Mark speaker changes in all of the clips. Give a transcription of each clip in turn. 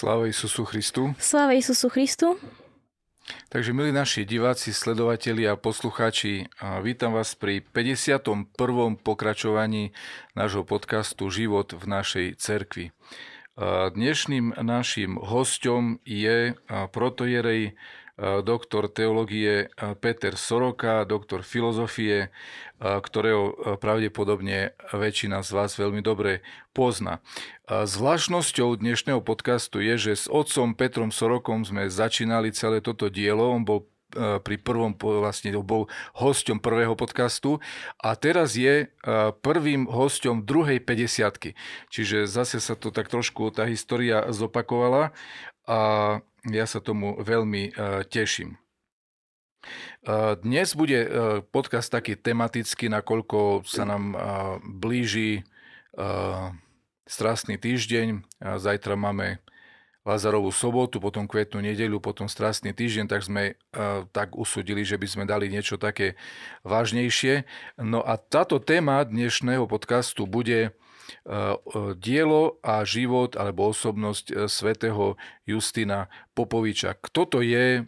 Speaker 1: Sláva Isusu Christu.
Speaker 2: Sláva Isusu Christu.
Speaker 1: Takže milí naši diváci, sledovatelia a poslucháči, vítam vás pri 51. pokračovaní nášho podcastu Život v našej cerkvi. Dnešným našim hostom je protojerej doktor teológie Peter Soroka, doktor filozofie, ktorého pravdepodobne väčšina z vás veľmi dobre pozná. Zvláštnosťou dnešného podcastu je, že s otcom Petrom Sorokom sme začínali celé toto dielo. On bol pri prvom, vlastne bol hosťom prvého podcastu a teraz je prvým hosťom druhej 50 Čiže zase sa to tak trošku tá história zopakovala a ja sa tomu veľmi e, teším. E, dnes bude e, podcast taký tematický, nakoľko sa nám blíži strastný týždeň. Zajtra máme Lazarovú sobotu, potom kvetnú nedeľu, potom strastný týždeň, tak sme tak usudili, že by sme dali niečo také vážnejšie. No a táto téma dnešného podcastu bude dielo a život alebo osobnosť eh, svätého Justina Popoviča. Kto to je,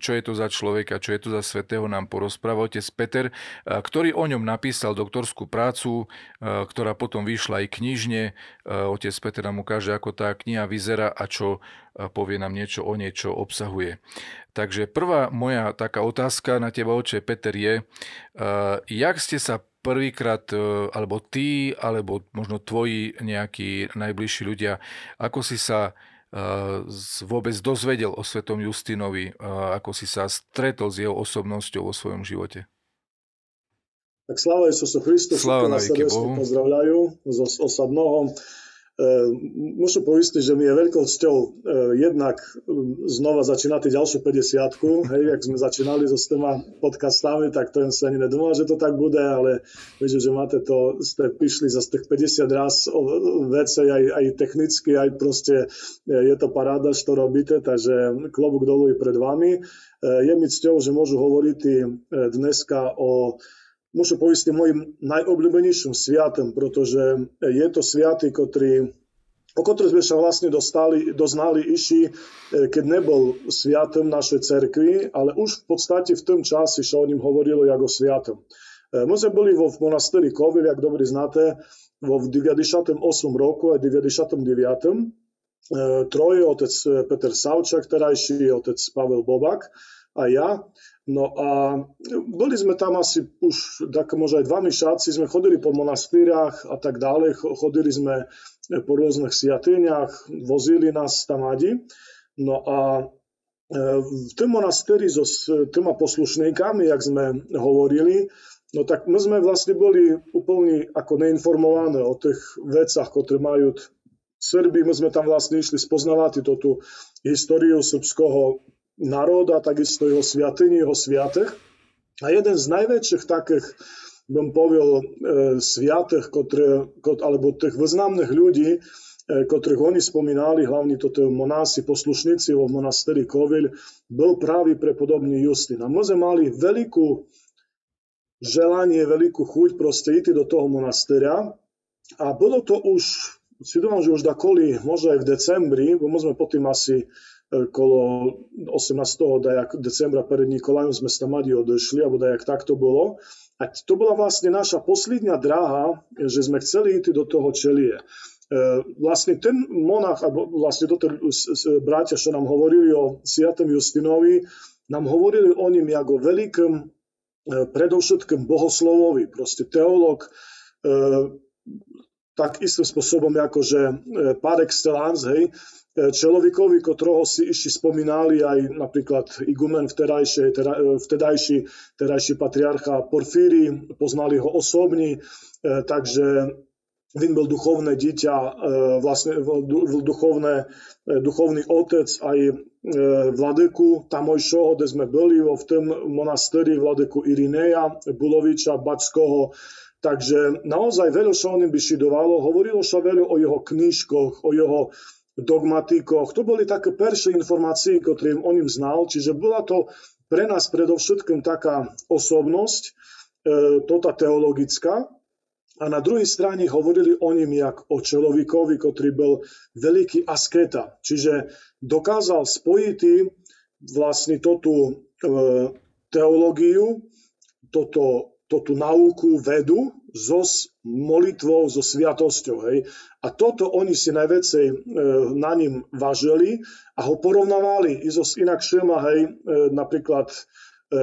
Speaker 1: čo je to za človeka, čo je to za svätého, nám porozpráva otec Peter, ktorý o ňom napísal doktorskú prácu, ktorá potom vyšla aj knižne. Otec Peter nám ukáže, ako tá kniha vyzerá a čo povie nám niečo o niečo obsahuje. Takže prvá moja taká otázka na teba, oče Peter, je, jak ste sa prvýkrát, e, alebo ty, alebo možno tvoji nejakí najbližší ľudia, ako si sa e, vôbec dozvedel o svetom Justinovi, e, ako si sa stretol s jeho osobnosťou vo svojom živote?
Speaker 3: Tak sláva Isusu Christu,
Speaker 1: sláva na Bohu.
Speaker 3: Pozdravujú z osadného. Ehm, Musím poistiť, že mi je veľkou cťou ehm, jednak znova začínať ďalšiu 50 hej, ak sme začínali so s týma podcastami, tak to sa ani nedúmal, že to tak bude, ale vidím, že máte to, ste prišli za tých 50 raz veci aj, aj technicky, aj proste je to paráda, čo robíte, takže klobúk dolu i pred vami. Je mi cťou, že môžu hovoriť dneska o muszę powiedzieć moim najobľúbenejším sviatom, pretože je to sviaty, ktorý, o ktorý sme sa vlastne dostali, doznali iši, keď nebol sviatom našej cerkvi, ale už v podstate v tom čase sa o ním hovorilo ako sviatom. My sme boli vo monasteri Kovil, jak dobre znáte, vo 98 roku a 99. Troje, otec Peter Savčak, terajší otec Pavel Bobak a ja. No a boli sme tam asi už tak možno aj dva myšáci, sme chodili po monastýriach a tak ďalej, chodili sme po rôznych siatyniach, vozili nás tam adi. No a e, v tom monastéri so týma poslušníkami, jak sme hovorili, no tak my sme vlastne boli úplne ako neinformované o tých vecach, ktoré majú Srbi, my sme tam vlastne išli spoznávať tú históriu srbského národa, takisto jeho sviatyni, jeho sviatech. A jeden z najväčších takých, bym povedal, e, sviatech, ktoré, alebo tých významných ľudí, e, ktorých oni spomínali, hlavne toto monási, poslušníci vo monasteri Kovil, bol práve prepodobný Justin. A sme mali veľkú želanie, veľkú chuť proste ísť do toho monastera. A bolo to už, si dúfam, že už dakoli, možno aj v decembri, bo sme potom asi kolo 18. Dajak, decembra pred Nikolajom sme sa tam odešli, alebo dajak tak to bolo. A to bola vlastne naša posledná dráha, že sme chceli ísť do toho čelie. Vlastne ten monach, alebo vlastne toto bratia, čo nám hovorili o Sviatom Justinovi, nám hovorili o ním ako veľkým, predovšetkým bohoslovovi, proste teológ, tak istým spôsobom ako že par excellence, hej, človekovi, ktorého si ešte spomínali aj napríklad igumen vtedajší, teda, vtedajší, vtedajší patriarcha Porfíry, poznali ho osobní, takže Vin bol duchovné dieťa, vlastne duchovné, duchovný otec aj vladeku tamojšoho, kde sme boli vo v tom monastéri vladeku Irineja Buloviča Bačskoho, Takže naozaj veľa sa o ním vyšidovalo, hovorilo sa veľa o jeho knižkoch, o jeho dogmatikoch. To boli také peršie informácie, ktoré on im znal, čiže bola to pre nás predovšetkým taká osobnosť, e, to tá teologická. a na druhej strane hovorili o ním jak o človekovi, ktorý bol veľký asketa. Čiže dokázal spojiť vlastne toto e, teológiu, toto, toto nauku, vedu so molitvou, so sviatosťou. Hej. A toto oni si najväcej e, na ním vážili a ho porovnávali i so inakšíma, hej, e, napríklad e,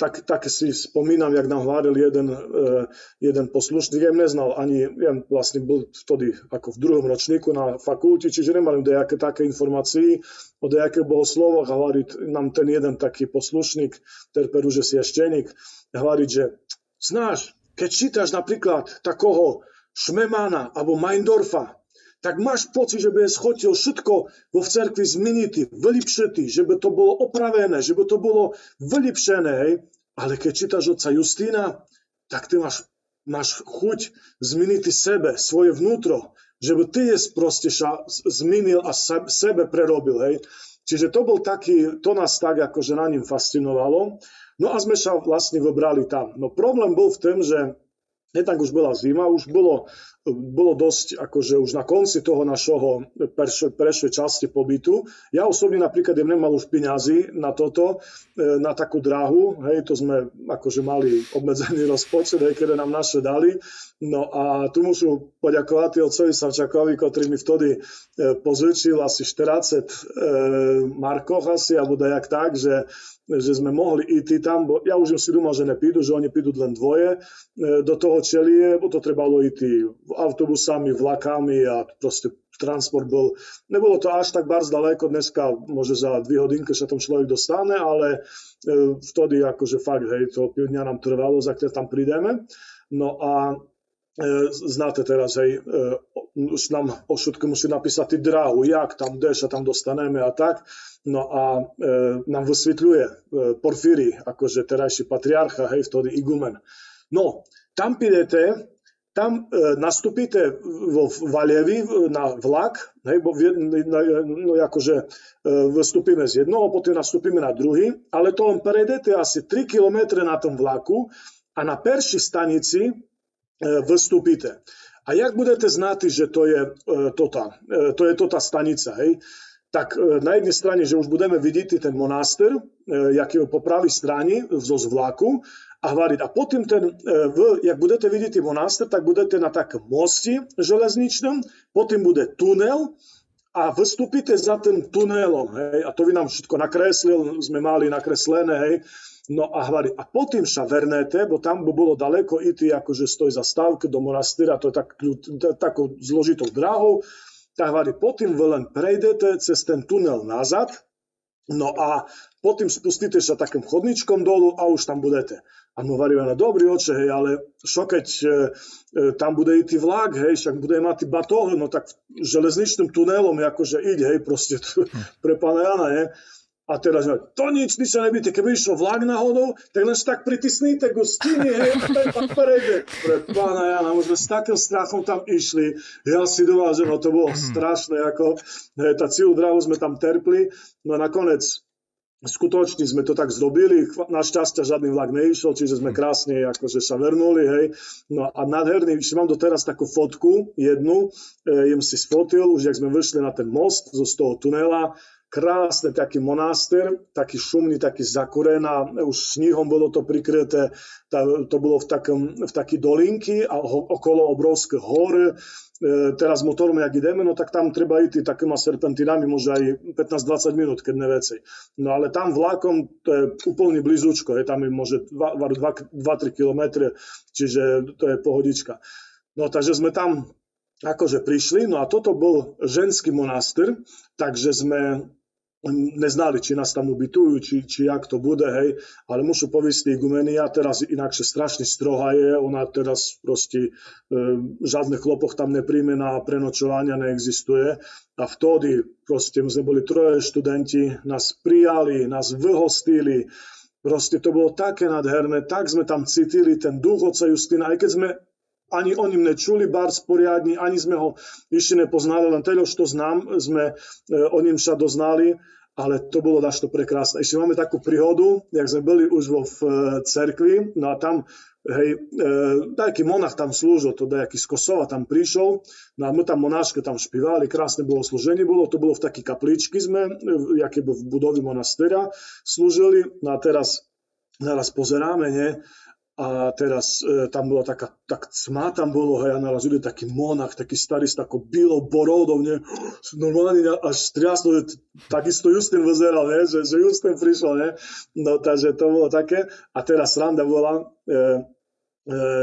Speaker 3: tak, tak si spomínam, jak nám hovoril jeden, uh, jeden poslušník, ja neznal ani, ja vlastne bol vtedy ako v druhom ročníku na fakulte, čiže nemali nejaké také informácie o nejakých bohoslovoch a hovorí nám ten jeden taký poslušník, terperu, že si eštenik, hovorí, že znáš, keď čítaš napríklad takoho Šmemana alebo Meindorfa, tak máš pocit, že by schotil všetko vo v cerkvi zmeniti, vylepšiti, že by to bolo opravené, že by to bolo vylepšené, hej. Ale keď čítaš oca Justína, tak ty máš, máš chuť zmeniti sebe, svoje vnútro, že by ty je proste zmenil a sebe prerobil, hej. Čiže to bol taký, to nás tak akože na ním fascinovalo. No a sme sa vlastne vybrali tam. No problém bol v tom, že tak už bola zima, už bolo bolo dosť, akože už na konci toho našho prešej časti pobytu. Ja osobne napríklad im nemal už peňazí na toto, e, na takú dráhu, hej, to sme akože mali obmedzený rozpočet, hej, ktoré nám naše dali. No a tu musím poďakovať otcovi Savčakovi, ktorý mi vtedy e, pozvyčil asi 40 e, markoch asi, alebo dajak tak, že že sme mohli ísť tam, bo ja už si dúmal, že nepídu, že oni pídu len dvoje do toho čelie, bo to trebalo ísť autobusami, vlakami a proste transport bol, nebolo to až tak bardzo daleko, dneska môže za dve hodinky sa tam človek dostane, ale e, vtedy akože fakt, hej, to pil dňa nám trvalo, za ktoré tam prídeme. No a e, znáte teraz, hej, e, už nám o všetko musí napísať ty dráhu, jak tam jdeš a tam dostaneme a tak. No a e, nám vysvetľuje e, Porfíry, akože terajší patriarcha, hej, vtedy igumen. No, tam pidete, tam e, nastúpite vo Valievi na vlak, hej, bo na, no, akože e, vystúpime z jednoho, potom nastúpime na druhý, ale to len prejdete asi 3 km na tom vlaku a na perší stanici e, vystúpite. A jak budete znať, že to je, e, tota, e, to je tota stanica, hej, tak na jednej strane, že už budeme vidieť ten monáster, e, jaký je po pravej strane zo vlaku a hovoriť. A potom ten, jak budete vidieť monaster, tak budete na takom mosti železničnom, potom bude tunel a vystúpite za tým tunelom. Hej, a to vy nám všetko nakreslil, sme mali nakreslené, hej, No a hovorí, a potom sa vernete, bo tam by bolo daleko ísť akože stoj za stavky do monastýra, to je tak, takou zložitou dráhou. Tak hovorí, potom vy len prejdete cez ten tunel nazad, no a potom spustíte sa takým chodničkom dolu a už tam budete. A mu hovoríme, no dobrý oče, hej, ale čo keď e, e, tam bude ísť vlak, hej, však bude mať batoh, no tak železničným tunelom, akože ide, hej, proste t- pre pána Jana, hej. A teraz, to nič, nič sa nebyte, keby išiel vlak náhodou, tak len tak pritisnite go stine, hej, tak prejde. Pre pána Jana, už sme s takým strachom tam išli, ja si že no to bolo strašné, ako, hej, tá celú dráhu sme tam terpli, no nakoniec skutočne sme to tak zrobili, našťastie žiadny vlak neišiel, čiže sme krásne akože sa vernuli, hej. No a nádherný, ešte mám doteraz takú fotku, jednu, e, jem si sfotil, už jak sme vyšli na ten most zo z toho tunela, krásny taký monáster, taký šumný, taký zakurená, už snihom bolo to prikryté, to bolo v, takom, v taký dolinky a okolo obrovské hory, E, teraz motorom, jak ideme, no tak tam treba ísť takýma serpentinami, môže aj 15-20 minút, keď ne veci. No ale tam vlakom to je úplne blízučko, je tam môže 2-3 km, čiže to je pohodička. No takže sme tam akože prišli, no a toto bol ženský monaster, takže sme neznali, či nás tam ubytujú, či, či jak to bude, hej, ale musím povieť, igumenia teraz inakšie strašne stroha je, ona teraz proste e, žiadnych chlopoch tam nepríjme na prenočovania neexistuje. A vtedy proste sme boli troje študenti, nás prijali, nás vyhostili, proste to bolo také nadherné, tak sme tam cítili ten duch oca Justina, aj keď sme ani o ním nečuli bar sporiadni, ani sme ho ešte nepoznali, len teďo, čo znám, sme e, o ním sa doznali, ale to bolo dašto prekrásne. Ešte máme takú príhodu, jak sme boli už vo v e, cerkvi, no a tam Hej, e, taký monach tam slúžil, to nejaký z Kosova tam prišiel, no a my tam monáške tam špívali, krásne bolo slúženie, bolo, to bolo v takej kapličky sme, e, jaké v budovi monastera slúžili, no a teraz, teraz pozeráme, nie, a teraz e, tam bola taká, tak cma tam bolo, hej, a naraz ide taký monach, taký starý s takou bílou borodou, ne, normálne až striaslo, takisto Justin vyzeral, ne, že, že Justin prišiel, ne, no takže to bolo také. A teraz randa bola, e, e,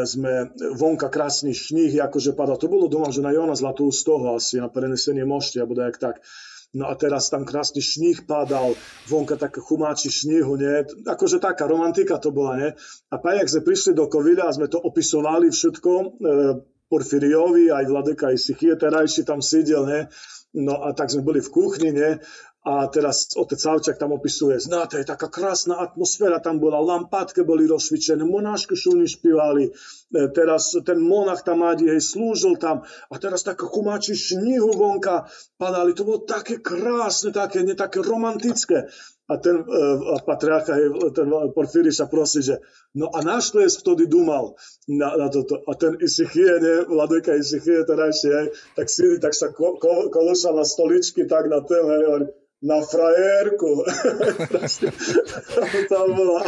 Speaker 3: sme vonka krásny šníh, akože padal, to bolo doma, že na Jona Zlatú z toho asi, na prenesenie mošti, alebo tak. No a teraz tam krásny šníh padal, vonka také chumáči šníhu, nie? Akože taká romantika to bola, nie? A pak, jak sme prišli do Kovila a sme to opisovali všetko, e, Porfiriovi, aj Vladeka, aj Sichie terajší tam sídel, nie? No a tak sme boli v kuchni, nie? A teraz otec Savčak tam opisuje, znáte, taká krásna atmosféra tam bola, lampátke boli rozsvičené, monášky šúny špívali, e, teraz ten monach tam mádi, hej, slúžil tam a teraz také chumáči šnihu vonka padali, to bolo také krásne, také, ne, také romantické. A ten uh, patriarcha, ten Porfíry sa prosí, že no a náš to je vtedy dumal na, na toto. A ten Isichie, ne, Vladojka Isichie terajšie, hej, tak si, tak sa ko, ko, kolúšal na stoličky, tak na ten, hej, na frajerku. to, bolo,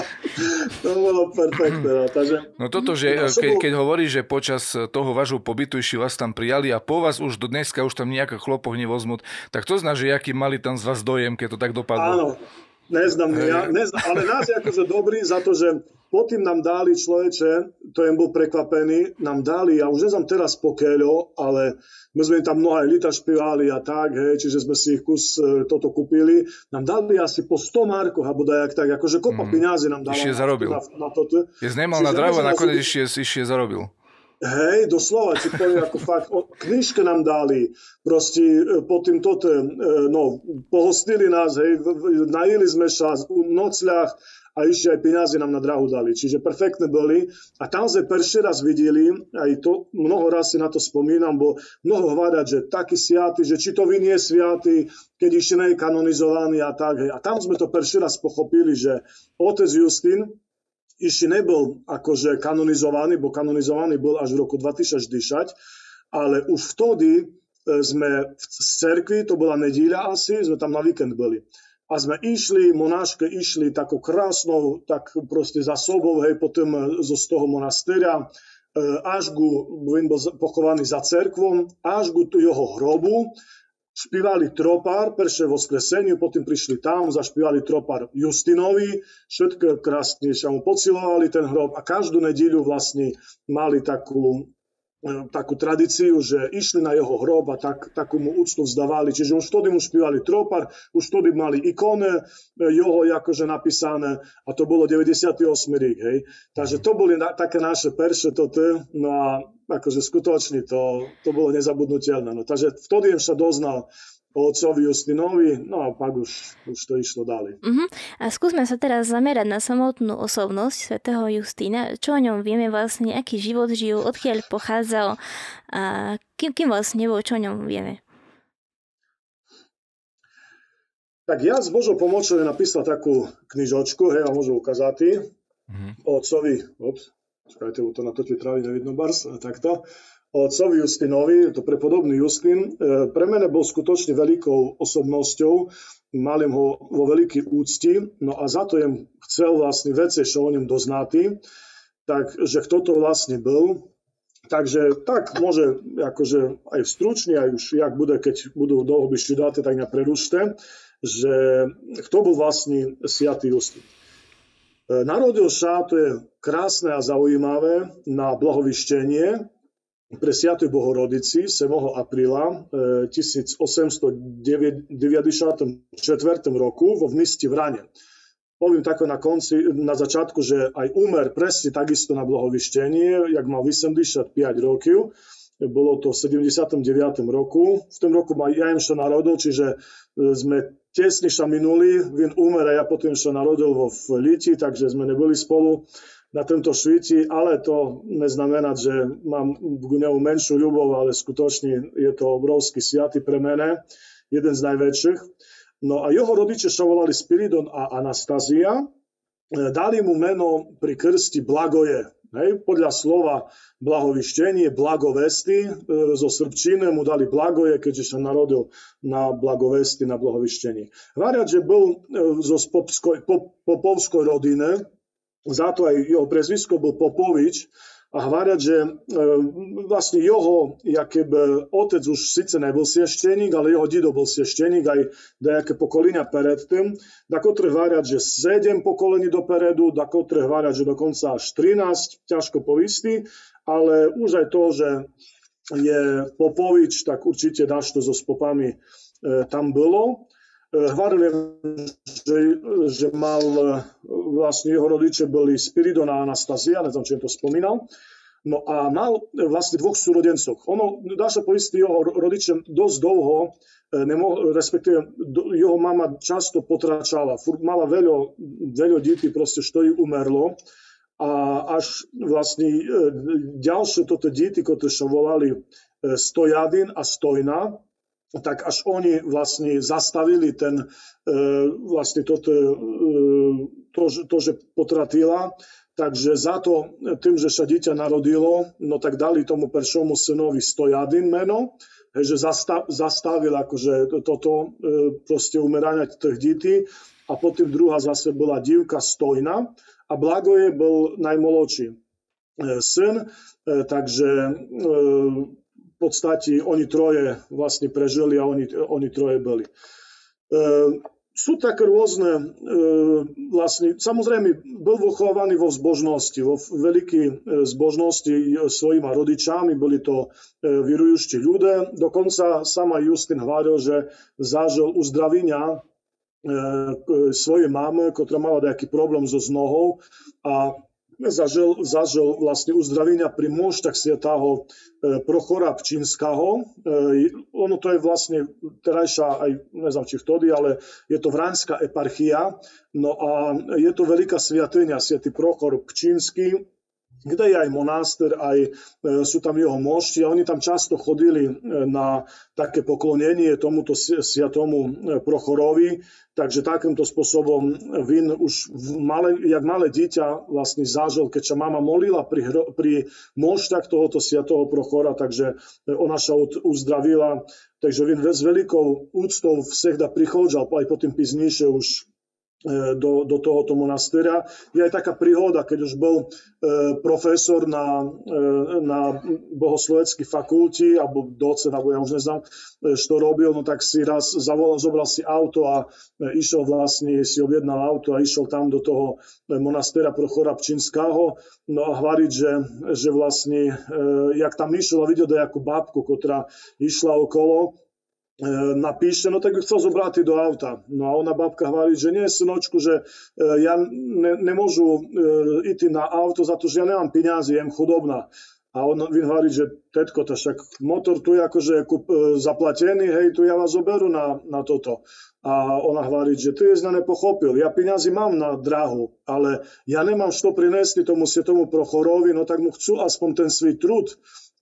Speaker 3: to bolo perfektné. No, takže,
Speaker 1: no toto, že keď, keď hovorí, že počas toho vášho pobytu ešte vás tam prijali a po vás už do dneska už tam nejaká chlopoch nevozmú, tak to zná, že aký mali tam z vás dojem, keď to tak dopadlo.
Speaker 3: Áno, neznám, ja, neznám ale nás je akože dobrý za to, že potom nám dali človeče, to jem bol prekvapený, nám dali, ja už neznám teraz pokeľo, ale my sme tam mnohé lita špívali a tak, hej, čiže sme si ich kus e, toto kúpili. Nám dali asi po 100 markoch, alebo dajak tak, akože kopa mm. peňazí nám dala.
Speaker 1: Ešte zarobil. Na, na toto. Je znemal na drahu a nakoniec ešte zarobil.
Speaker 3: Hej, doslova ti poviem, ako fakt, knižke nám dali, proste e, po tým toto, e, no, pohostili nás, hej, najili sme sa v nocľach, a ešte aj peniaze nám na drahu dali. Čiže perfektné boli. A tam sme prvý raz videli, aj to mnoho raz si na to spomínam, bo mnoho hľadať, že taký sviatý, že či to vy nie je sviatý, keď ešte nie je kanonizovaný a tak. Hej. A tam sme to prvý raz pochopili, že otec Justin ešte nebol akože kanonizovaný, bo kanonizovaný bol až v roku 2010, ale už vtedy e, sme v cerkvi, to bola nedíľa asi, sme tam na víkend boli. A sme išli, monáške išli takou krásnou, tak proste za sobou, hej, potom e, zo z toho monastera, e, až ku, bol pochovaný za cerkvom, až ku jeho hrobu, špívali tropár, prvé voskreseniu, potom prišli tam, zašpívali tropár Justinovi, všetko krásne sa mu pocilovali ten hrob a každú nedíľu vlastne mali takú takú tradíciu, že išli na jeho hrob a tak, takú mu úctu vzdávali. Čiže už vtedy mu špívali tropar, už vtedy mali ikone jeho akože napísané a to bolo 98. rík, hej. Takže to boli na, také naše perše toto, no a akože skutočne to, to bolo nezabudnutelné. No, takže vtedy sa doznal po otcovi Justinovi, no a pak už, už to išlo ďalej.
Speaker 2: Uh-huh. A skúsme sa teraz zamerať na samotnú osobnosť svätého Justína. Čo o ňom vieme vlastne, aký život žil, odkiaľ pochádzal a kým, kým vlastne bol, čo o ňom vieme?
Speaker 3: Tak ja s Božou pomocou napísal takú knižočku, hej, a môžu ukázať uh-huh. o otcovi, ops, čakajte, to na to trávi nevidno bars, takto otcovi Justinovi, to prepodobný Justin, e, pre mene bol skutočne veľkou osobnosťou, malým ho vo veľký úcti, no a za to jem chcel vlastne veci, čo o ňom doznatý, takže kto to vlastne byl. Takže tak môže akože aj stručne, aj už jak bude, keď budú dlhobyššie dáte, tak neprerušte, že kto bol vlastne Sviatý Justin. E, narodil sa, to je krásne a zaujímavé, na blahovištenie, pre Sviatej Bohorodici 7. apríla 1894 roku vo vmisti v Rane. Poviem tako na konci, na začiatku, že aj Umer presne takisto na blahovištenie, jak mal 85 rokov, bolo to v 79. roku. V tom roku ma ja im sa narodil, čiže e, sme tesne sa minuli, vin Umer a ja potom sa narodil vo v Liti, takže sme neboli spolu na tomto svíti, ale to neznamená, že mám k nemu menšiu ľubov, ale skutočne je to obrovský sviaty pre mene, jeden z najväčších. No a jeho rodiče sa volali Spiridon a Anastazia. Dali mu meno pri krsti Blagoje. Hej, podľa slova blahovištenie, blagovesty, e, zo srbčiny mu dali blagoje, keďže sa narodil na blagovesty, na blahovištení. Variac, že bol e, zo popskoj, pop, popovskoj rodiny, Zato je jeho prezvisko byl Popovič a hvádat, že e, vlastne jeho, jaké otec už sice nebol siešteník, ale jeho dido bol siešteník aj nejaké pokolenia predtým, dakotre hvádat, že 7 pokolení dopredu, dakotre hvádat, že dokonca až 13, ťažko povistý, ale už aj to, že je Popovič, tak určite dáš to so spopami e, tam bylo. E, hovorili, že, že mal, vlastne jeho rodiče boli Spiridon a Anastazia, neviem, či to spomínal. No a mal vlastne dvoch súrodencov. Ono, dá sa poistiť, jeho rodiče dosť dlho, e, nemohol, respektíve jeho mama často potračala, mala veľa, veľa detí, proste, što ju umerlo. A až vlastne e, ďalšie toto deti, ktoré sa volali Stojadin a Stojna, tak až oni vlastne zastavili ten, e, vlastne toto, e, to, to, že potratila, takže za to, tým, že sa dieťa narodilo, no tak dali tomu peršomu synovi Stojadin meno, že zastav, zastavil akože toto e, proste umerania tých detí. A potom druhá zase bola divka Stojna a Blagoje bol najmolodší syn, takže podstate oni troje vlastne prežili a oni, oni troje boli. E, sú také rôzne, e, vlastne, samozrejme, bol vychovaný vo zbožnosti, vo veľkej e, zbožnosti svojimi rodičami, boli to e, vyrujúšti ľudia. Dokonca sama Justin hovoril, že zažil uzdravinia e, svojej máme, ktorá mala nejaký problém so znohou a zažil, zažil vlastne uzdravenia pri môžtach sviatého e, Prochora Pčínskeho. E, ono to je vlastne terajšia, aj neviem, či vtedy, ale je to Vránska eparchia. No a je to veľká sviatenia, sviatý Prochor Pčínsky, kde je aj monáster, aj e, sú tam jeho mošti a oni tam často chodili e, na také poklonenie tomuto sviatomu e, Prochorovi, takže takýmto spôsobom Vin už malé, jak malé dieťa vlastne zažil, keď sa mama molila pri, pri moštach tohoto sviatoho Prochora, takže ona sa uzdravila, takže Vin s veľkou úctou vsehda prichodžal aj po tým piznejšie už do, do tohoto monastýra. Je aj taká príhoda, keď už bol e, profesor na, e, na bohosloveckej fakulti, alebo docen, alebo ja už neznám, e, čo robil, no tak si raz zavolal, zobral si auto a e, išiel vlastne, si objednal auto a išiel tam do toho e, monastýra pro Chorabčinského, no a hovoriť, že, že vlastne, e, jak tam išiel a videl nejakú bábku, ktorá išla okolo, E, napíše, no tak ju chcel zobrať do auta. No a ona babka hovorí, že nie, synočku, že e, ja ne, nemôžu e, ísť na auto za to, že ja nemám peniazy, jem chudobná. A on hovorí, že tetko, to však motor tu je akože kup, zaplatený, hej, tu ja vás zoberú na, na toto. A ona hovorí, že ty je nepochopil, ja peniazy mám na drahu, ale ja nemám što priniesť tomu svetomu prochorovi, no tak mu chcú aspoň ten svoj trud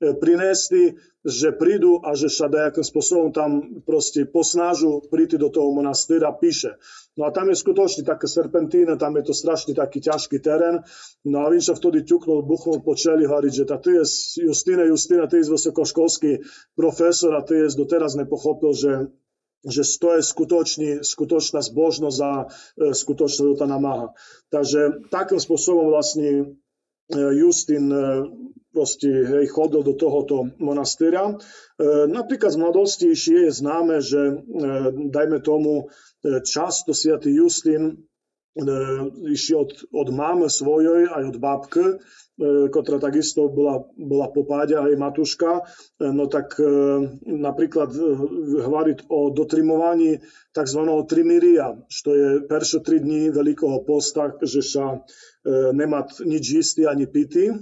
Speaker 3: E, prinesli, že prídu a že sa nejakým spôsobom tam proste posnážu príti do toho monastýra, píše. No a tam je skutočne také serpentíne, tam je to strašne taký ťažký terén. No a Vinča vtedy ťuknul, buchnul po čeli, hovorí, že ty je Justine, Justine, ty je vysokoškolský profesor a ty je doteraz nepochopil, že že to je skutočný, skutočná zbožnosť a e, skutočná tá namáha. Takže takým spôsobom vlastne e, Justin e, proste hej, chodil do tohoto monastýra. E, napríklad z mladosti je známe, že e, dajme tomu e, často sviatý Justin e, išiel od, od máme svojej aj od babky, e, ktorá takisto bola, bola popáďa aj matuška, e, no tak napríklad hovoriť o dotrimovaní tzv. trimiria, što je perše tri dní veľkého posta, že sa E, nemať nič jistý ani pity. E,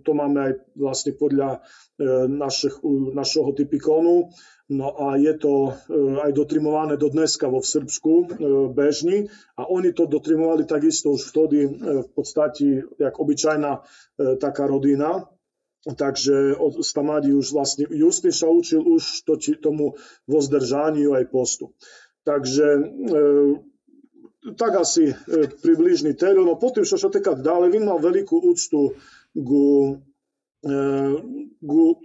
Speaker 3: to máme aj vlastne podľa e, našich, našeho typikonu. No a je to aj dotrimované do dneska vo v Srbsku bežní a oni to dotrimovali takisto už vtedy v podstate jak obyčajná taká rodina. Takže od Stamádi už vlastne Justin sa učil už to, tomu vozdržaniu aj postu. Takže tak asi e, približný teror. No po tým, čo sa týka dále, vím mal veľkú úctu ku, e, ku e,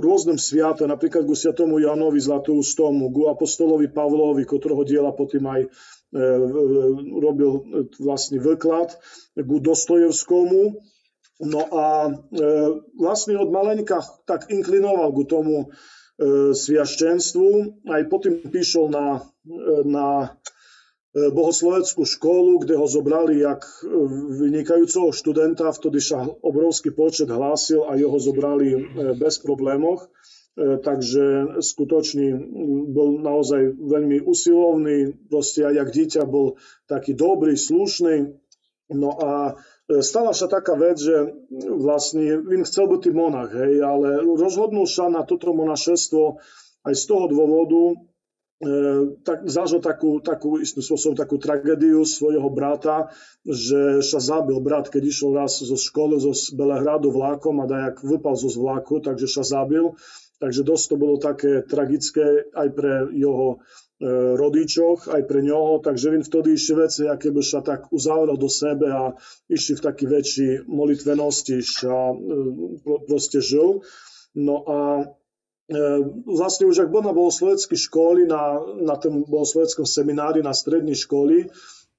Speaker 3: rôznym sviatom, napríklad ku sviatomu Janovi Zlatoustom, ku apostolovi Pavlovi, ktorého diela potom aj robil vlastne vklad, ku Dostojevskomu. No a vlastne od malenka tak inklinoval ku tomu sviaščenstvu. Aj potom píšol na, na bohosloveckú školu, kde ho zobrali jak e, vynikajúceho študenta, vtedy sa obrovský počet hlásil a jeho zobrali e, bez problémov. Takže skutočný bol naozaj veľmi usilovný, proste aj jak dieťa bol taký dobrý, slušný. No a stala sa taká vec, že vlastne on chcel byť monach, hej, ale rozhodnul sa na toto monašestvo aj z toho dôvodu, E, tak, zažil takú, takú istú spôsobom takú tragédiu svojho brata, že sa zabil brat, keď išiel raz zo školy zo Belehradu vlákom a dajak vypal zo vláku, takže sa zabil. Takže dosť to bolo také tragické aj pre jeho e, rodičoch, aj pre ňoho, takže on vtedy ešte veci, aké by sa tak uzavrel do sebe a išli v taký väčší molitvenosti a e, proste žil. No a E, vlastne už ak bol na bohosloveckej školy, na, na tom bohosloveckom seminári na strednej školy,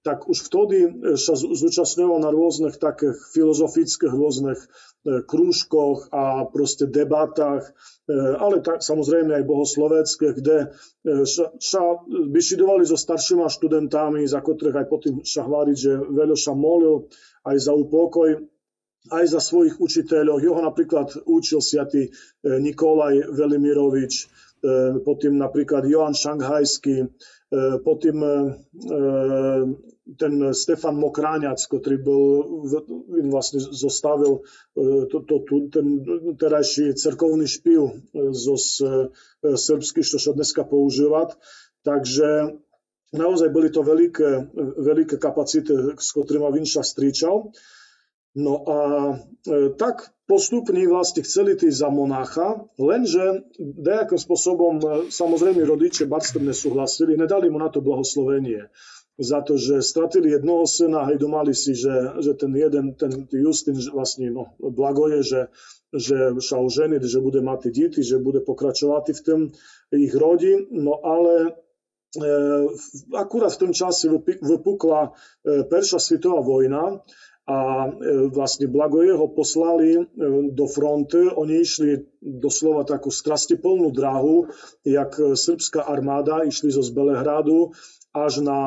Speaker 3: tak už vtedy sa zúčastňoval na rôznych takých filozofických rôznych e, krúžkoch a proste debatách, e, ale tak samozrejme aj bohoslovecké, kde sa vyšidovali so staršíma študentami, za ktorých aj potom sa chváliť, že veľa sa molil aj za upokoj aj za svojich učiteľov. Jeho napríklad učil siatý e, Nikolaj Velimirovič, e, potom napríklad Johan Šanghajský, e, potom ten Stefan Mokráňac, ktorý bol, vlastne zostavil to, to, to, ten terajší cerkovný špil zo srbsky, čo sa dneska používať. Takže naozaj boli to veľké, veľké kapacity, s ktorými Vinša stričal. No a e, tak postupne vlastne chceli tí za monácha, lenže nejakým spôsobom e, samozrejme rodiče Barster nesúhlasili, nedali mu na to blahoslovenie za to, že stratili jednoho syna, hej, domali si, že, že ten jeden, ten Justin vlastne no, blagoje, že, že sa ožení, že bude mať deti, že bude pokračovať v tom ich rodi, no ale e, akurát v tom čase vypukla e, Perša svetová vojna a e, vlastne Blagoje ho poslali e, do fronty. Oni išli doslova takú strastiplnú dráhu, jak e, srbská armáda, išli zo Zbelehradu až na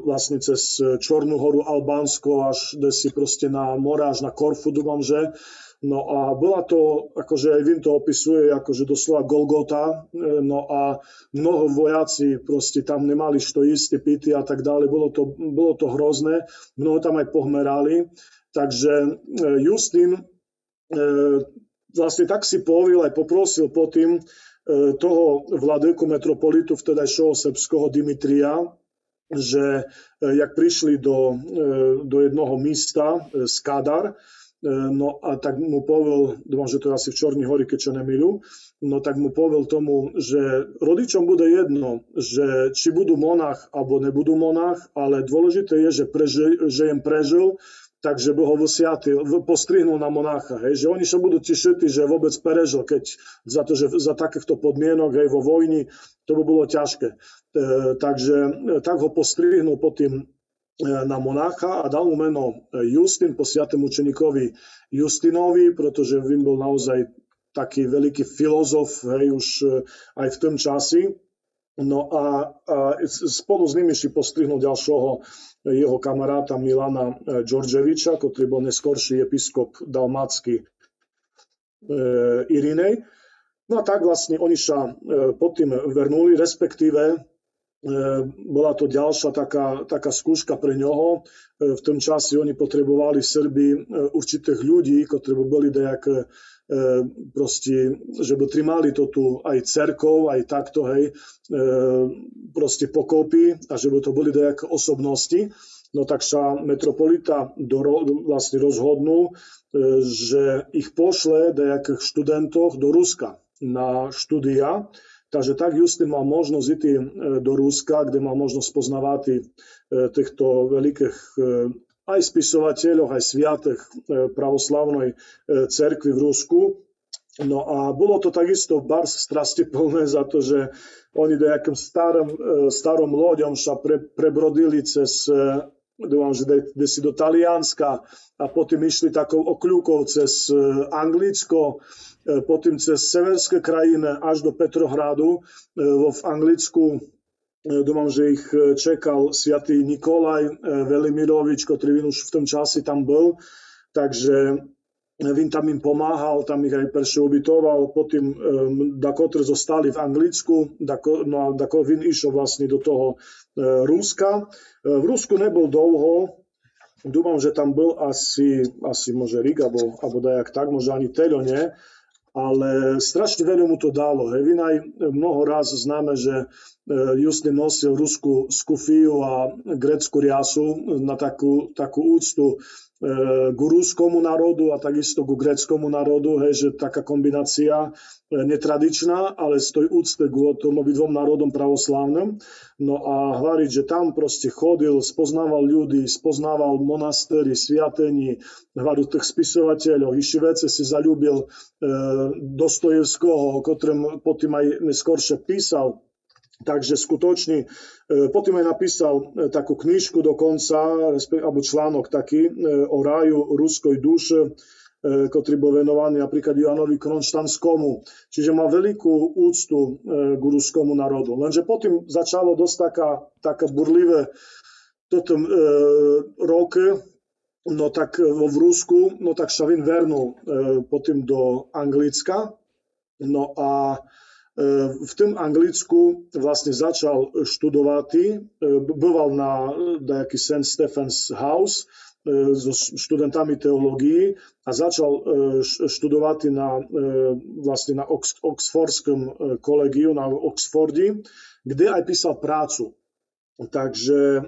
Speaker 3: vlastne cez Čornú horu Albánsko až si proste na more, až na Korfu, dúfam, že No a bola to, akože aj Vim to opisuje, akože doslova Golgota, e, no a mnoho vojaci proste tam nemali što isté pity a tak ďalej, bolo to, bolo to hrozné, mnoho tam aj pohmerali, takže e, Justin e, vlastne tak si povil aj poprosil po tým toho vladyku metropolitu vtedajšieho srbského Dimitria, že jak prišli do, do jednoho místa, Skadar, no a tak mu povedal, dúfam, že to je asi v Čorní hori, keď čo nemýlu, no tak mu povedal tomu, že rodičom bude jedno, že či budú monach alebo nebudú monach, ale dôležité je, že, preži, že im prežil, takže by ho vysiatil, postrihnul na monácha, hej, že oni sa budú tešiť, že vôbec prežil, keď za to, že za takýchto podmienok, hej, vo vojni, to by bolo ťažké. E, takže e, tak ho postrihnul pod tým E, na monácha a dal mu meno e, Justin po sviatom učeníkovi Justinovi, pretože on bol naozaj taký veľký filozof, hej, už e, aj v tom časi. No a, a spolu s nimi si postrihnul ďalšieho jeho kamaráta Milana Đorđeviča, ktorý bol neskorší episkop dalmácky e, Irinej. No a tak vlastne oni sa e, pod tým vernuli, respektíve E, bola to ďalšia taká, taká skúška pre ňoho. E, v tom čase oni potrebovali Srby e, určitých ľudí, ktorí by boli dejak proste, že by trimali to tu aj cerkov, aj takto, hej, proste pokopy a že by to boli dejak osobnosti. No tak sa metropolita do, vlastne rozhodnul, že ich pošle dejakých študentov do Ruska na štúdia Takže tak Justin mal možnosť ísť do Ruska, kde mal možnosť poznávať týchto veľkých aj spisovateľov, aj sviatých pravoslavnej cerkvi v Rusku. No a bolo to takisto bars strastiplné za to, že oni do jakým starom, e, starom loďom sa pre, prebrodili cez e, dúfam, že kde si do Talianska a potom išli takou okľúkou cez e, Anglicko, potom cez severské krajiny až do Petrohradu vo v Anglicku. Dúfam, že ich čekal sviatý Nikolaj Velimirovič, ktorý už v tom čase tam bol. Takže Vin tam im pomáhal, tam ich aj perše ubytoval, potom um, Dakotre zostali v Anglicku, Dako, no a Dako Vin išiel vlastne do toho uh, Ruska. Uh, v Rusku nebol dlho, dúfam, že tam bol asi, asi môže Riga, alebo, alebo dajak tak, možno ani Teľo nie, ale strašne veľa mu to dalo. Hej. Vin aj mnoho raz známe, že uh, Justin nosil ruskú skufiu a grécku riasu na takú, takú úctu k e, ruskému národu a takisto ku gréckému národu, hej, že taká kombinácia e, netradičná, ale stoj úcte k tomu obidvom národom pravoslávnym. No a hovoriť, že tam proste chodil, spoznával ľudí, spoznával monastéry, sviatení, hovoriť tých spisovateľov, ešte vece si zalúbil e, Dostojevského, o ktorom potom aj neskôršie písal, Takže skutočne, e, potom aj napísal e, takú knižku dokonca, alebo článok taký e, o ráju ruskoj duše, ktorý bol venovaný napríklad Janovi Kronštanskomu. Čiže má veľkú úctu k ruskému národu. Lenže potom začalo dosť taká, taká burlivé toto e, roky, no tak v Rusku, no tak sa vin vernul e, potom do Anglicka. No a v tom Anglicku vlastne začal študovať, býval na nejaký St. Stephen's House so študentami teológií a začal študovať na, vlastne na Oxfordskom kolegiu, na Oxforde, kde aj písal prácu. Takže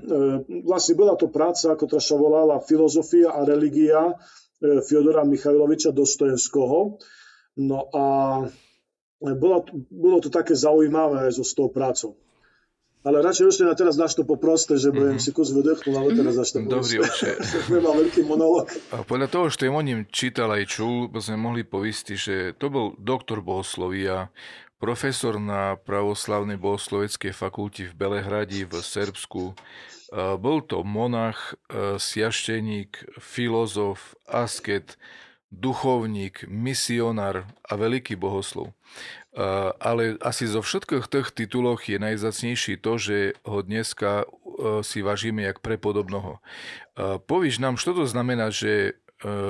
Speaker 3: vlastne bola to práca, ktorá sa volala Filozofia a religia Fyodora Michajloviča Dostojevského. No a bolo, bolo to také zaujímavé so s tou prácou. Ale radšej ešte na teraz dáš to poproste, že budem mm-hmm. si kus vydechnul, ale teraz dáš to
Speaker 1: Dobrý.
Speaker 3: Nemá veľký monolog.
Speaker 1: A podľa toho, čo o ním čítal aj čul, by sme mohli povistiť, že to bol doktor bohoslovia, profesor na pravoslavnej bohosloveckej fakulte v Belehradi v Srbsku. Bol to monach, siašteník, filozof, asket, duchovník, misionár a veľký bohoslov. Ale asi zo všetkých tých tituloch je najzacnejší to, že ho dneska si vážime jak prepodobnoho. Povíš nám, čo to znamená, že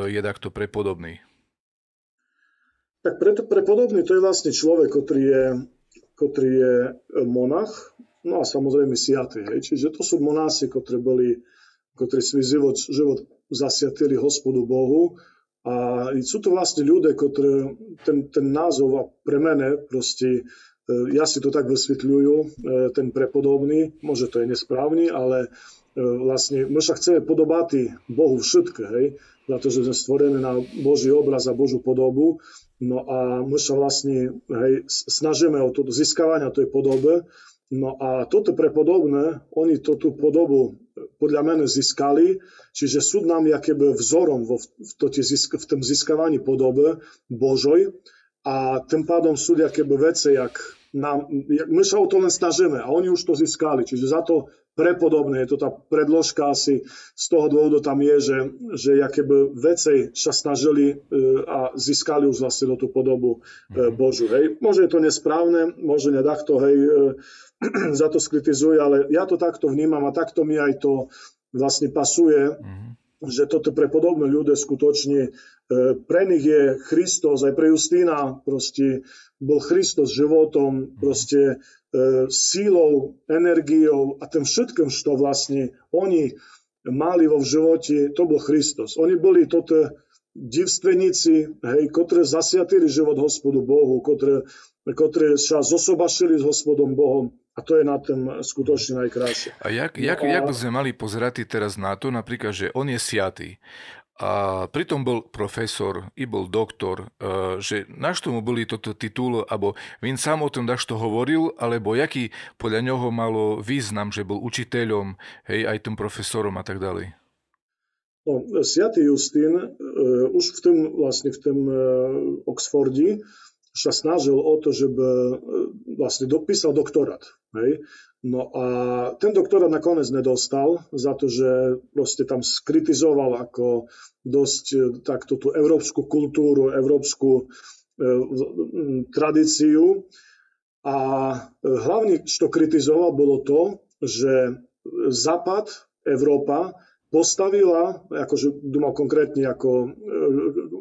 Speaker 1: je takto prepodobný?
Speaker 3: Tak pre, prepodobný to je vlastne človek, ktorý je, ktorý je monach, no a samozrejme siatý. Hej. Čiže to sú monási, ktorí boli, ktorí svoj život, život zasiatili hospodu Bohu a sú to vlastne ľudia, ktoré ten, ten názov a pre mene proste, e, ja si to tak vysvetľujú, e, ten prepodobný, môže to je nesprávny, ale e, vlastne my sa chceme podobať Bohu všetké, hej, pretože sme stvorení na Boží obraz a Božú podobu, no a my sa vlastne hej, snažíme o to získavania tej podoby, No a toto prepodobné, oni to tú podobu podľa mene získali, čiže sú nám jakéby vzorom vo, v, to, v tom získavaní podoby Božoj. A tým pádom sú jakéby veci, jak nám, my sa o to len snažíme a oni už to získali, čiže za to prepodobné, je to tá predložka asi z toho dôvodu tam je, že, že jakéby veci sa snažili e, a získali už vlastne do tú podobu e, Božu. Hej. Môže je to nesprávne, môže nedakto, hej, e, za to skritizuje, ale ja to takto vnímam a takto mi aj to vlastne pasuje, mm-hmm. Že toto pre podobné ľudia skutočne, e, pre nich je Kristus, aj pre Justína proste bol Kristus životom, proste e, sílou, energiou a tým všetkým, čo vlastne oni mali vo živote, to bol Kristus. Oni boli toto divstveníci, hej, ktoré zasiatili život hospodu Bohu, ktoré sa zosobašili s hospodom Bohom a to je na tom skutočne najkrajšie.
Speaker 1: A jak, jak, no a... jak sme mali pozerať teraz na to, napríklad, že on je siatý a pritom bol profesor, i bol doktor, e, že našto mu boli toto titul, alebo vin sám o tom to hovoril, alebo jaký podľa ňoho malo význam, že bol učiteľom, hej, aj tým profesorom a tak ďalej.
Speaker 3: No, Sviatý Justín uh, už v tom, vlastne v tom uh, Oxforde sa snažil o to, že by uh, vlastne dopísal doktorát. Hej? No a ten doktorát nakoniec nedostal za to, že proste tam skritizoval ako dosť e, takto tú európsku kultúru, európsku e, tradíciu. A e, hlavne, čo kritizoval, bolo to, že Západ, Európa, postavila, akože dúmal konkrétne ako e,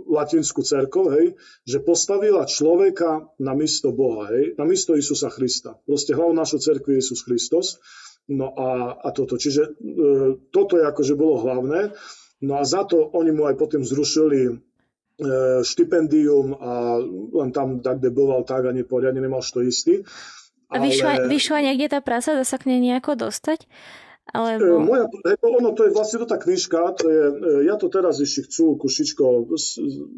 Speaker 3: latinskú cerkov, hej, že postavila človeka na místo Boha, hej, na místo Isusa Krista. Proste hlavou našho cerkvy je Isus Kristus. No a, a toto. Čiže e, toto je akože bolo hlavné. No a za to oni mu aj potom zrušili e, štipendium a len tam, tak, kde boval, tak a neporiadne nemal što istý.
Speaker 2: A vyšla, vyšla niekde tá práca, dá sa k nej nejako dostať?
Speaker 3: Alebo... E, moja, ono to je vlastne to tá knižka, to je, e, ja to teraz ešte chcú kušičko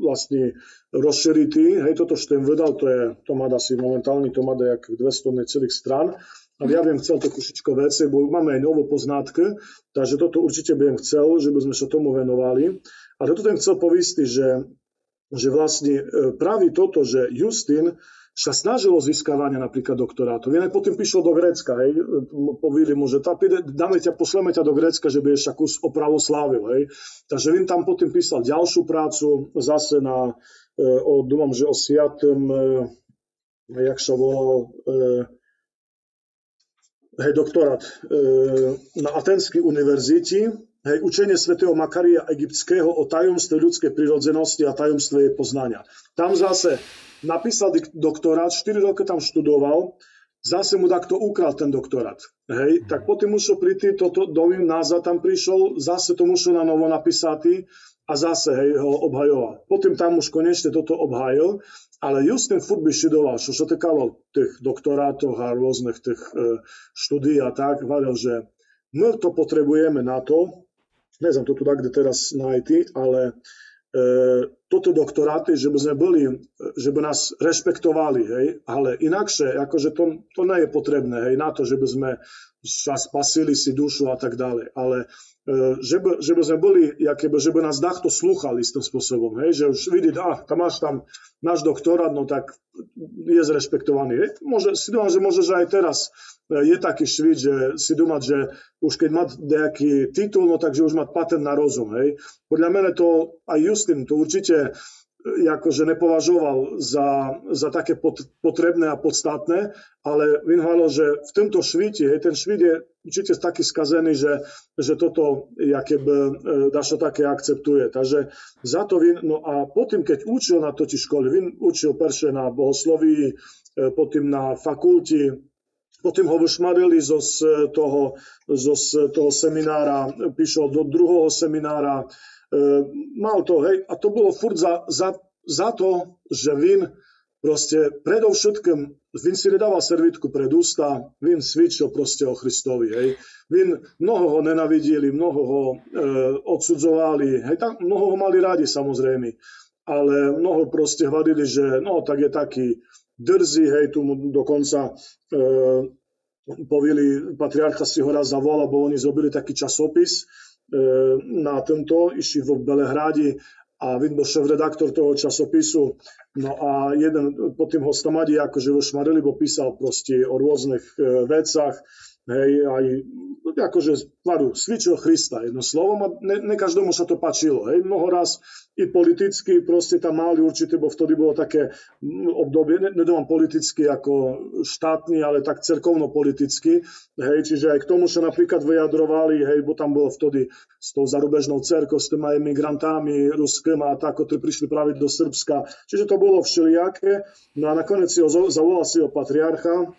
Speaker 3: vlastne rozšíriť, hej, toto, čo ten vydal, to je, to má asi momentálny, to má jak 200 celých stran, ale ja viem chcel to kušičko veci, bo máme aj novo poznátky, takže toto určite by chcel, že by sme sa tomu venovali. Ale toto ten chcel povistiť, že, že vlastne e, práve toto, že Justin sa snažilo získavania napríklad doktorátu. Vien aj potom prišiel do Grécka, hej, povili mu, že tá, dáme ťa, pošleme ťa do Grécka, že budeš takú opravu slávil, hej. Takže viem tam potom písal ďalšiu prácu, zase na, e, o, dúmam, že o siatom, e, jak sa volal, e, hej, doktorát na Atenskej univerzite, hej, učenie svätého Makaria Egyptského o tajomstve ľudskej prirodzenosti a tajomstve jej poznania. Tam zase napísal doktorát, 4 roky tam študoval, zase mu takto ukral ten doktorát. Hej, tak potom musel prísť, toto dovým nazad tam prišiel, zase to musel na novo napísať a zase hej, ho obhajoval. Potom tam už konečne toto obhajil, ale just ten furt by študoval, čo sa týkalo tých doktorátov a rôznych tých e, štúdí a tak, hovoril, že my to potrebujeme na to, neviem to tu tak, kde teraz nájti, ale E, toto doktoráty, že by sme boli, že by nás rešpektovali, hej, ale inakšie, akože to, to nie je potrebné, hej, na to, že by sme sa spasili si dušu a tak ďalej, ale e, že by, že by sme boli, jakéby, že by nás takto slúchali s tým spôsobom, hej, že už vidieť, ah, tam máš tam náš doktorát, no tak je zrešpektovaný. Hej. Môže, si dúfam, že môže, že aj teraz e, je taký švit, že si dúmať, že už keď má nejaký titul, no takže už má patent na rozum. Hej. Podľa mňa to aj Justin to určite akože nepovažoval za, za také pot, potrebné a podstatné, ale hovoril, že v tomto švite, ten švit je určite taký skazený, že, že toto jakéby e, dašo také akceptuje. Takže za to vin, no a potom, keď učil na toti školy, vin učil perše na bohoslovii, e, potom na fakulti, potom ho vyšmarili zo toho, zo toho seminára, prišiel do druhého seminára, mal to, hej, a to bolo furt za, za, za to, že Vin proste predovšetkým, Vin si nedával servitku pred ústa, Vin svičil proste o Christovi, hej. Vin, mnoho ho nenavideli, mnoho ho e, odsudzovali, hej, tak mnoho ho mali radi samozrejme, ale mnoho proste hľadili, že no, tak je taký drzý, hej, tu mu dokonca e, povili, patriarcha si ho raz zavolal, bo oni zrobili taký časopis, na tento, išli v Belehrádi a Vin bol šéf-redaktor toho časopisu. No a jeden po tým hostomadi akože vo Šmarili, bo písal proste o rôznych e, vecach, hej, aj akože tvaru, svičil Krista, jedno slovom a ne, ne každomu sa to páčilo, hej, mnoho raz i politicky proste tam mali určite, bo vtedy bolo také obdobie, nedomám politicky ako štátny, ale tak cerkovno-politicky, hej, čiže aj k tomu sa napríklad vyjadrovali, hej, bo tam bolo vtedy s tou zarubežnou cerkou, s tými emigrantami ruským a tak, ktorí prišli práve do Srbska, čiže to bolo všelijaké, no a nakoniec si ho zavolal si ho patriarcha,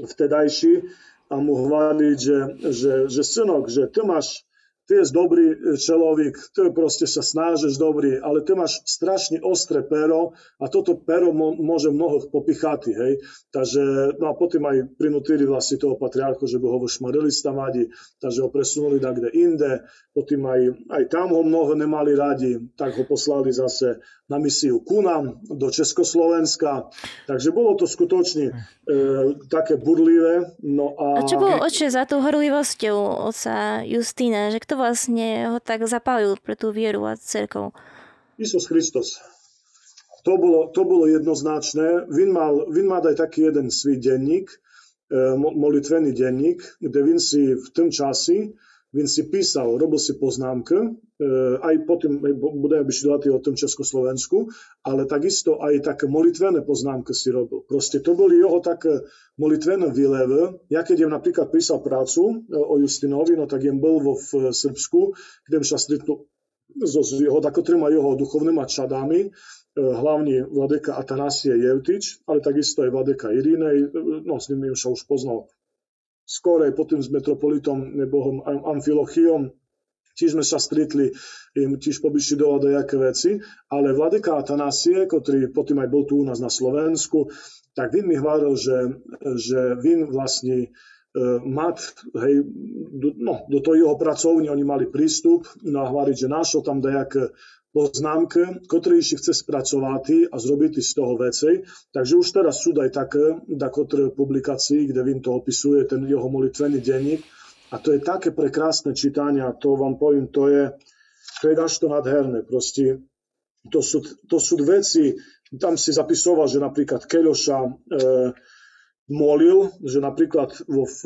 Speaker 3: vtedajší, a mu hvaliť, že, že, že synok, že ty máš ty je dobrý človek, ty proste sa snažíš dobrý, ale ty máš strašne ostré pero a toto pero môže mnoho popichať, hej. Takže, no a potom aj prinútili vlastne toho patriarchu, že by ho vošmarili stamádi, takže ho presunuli kde inde, potom aj, aj tam ho mnoho nemali radi, tak ho poslali zase na misiu ku do Československa, takže bolo to skutočne e, také burlivé. No a...
Speaker 2: a čo bolo oče za tou horlivosťou oca Justína, že kto vlastne ho tak zapálil pre tú vieru a cerkov?
Speaker 3: Isus Kristus. To bolo, to bolo jednoznačné. Vin mal, vin mal aj taký jeden svій denník, e, molitvený denník, kde Vin si v tom časi Vin si písal, robil si poznámky, e, aj potom budeme byť o tom Československu, ale takisto aj také molitvené poznámky si robil. Proste to boli jeho také molitvené výlevy. Ja keď jem napríklad písal prácu e, o Justinovi, no tak jem bol vo v Srbsku, kde sa stretnul so jeho, tako trema jeho duchovnými čadami, e, hlavne vladeka Atanasie Jevtič, ale takisto aj vladeka Irinej, no s nimi už poznal skorej potom s metropolitom nebohom Amfilochiom, tiež sme sa stretli, im tiež pobližšie do jaké veci, ale vladyka Atanasie, ktorý potom aj bol tu u nás na Slovensku, tak Vin mi hovoril, že, že Vin vlastne uh, mat, hej, do, no, do toho jeho pracovní oni mali prístup, no a hovoriť, že našiel tam dajaké poznámke, ktoré ešte chce spracovať a zrobiť z toho veci. Takže už teraz sú aj také, dakotre publikácií, kde Vin to opisuje, ten jeho molitvený denník. A to je také prekrásne čítanie, a to vám poviem, to je, to je to nadherné. Proste to sú, to sú veci, tam si zapisoval, že napríklad Keľoša e, molil, že napríklad vo v,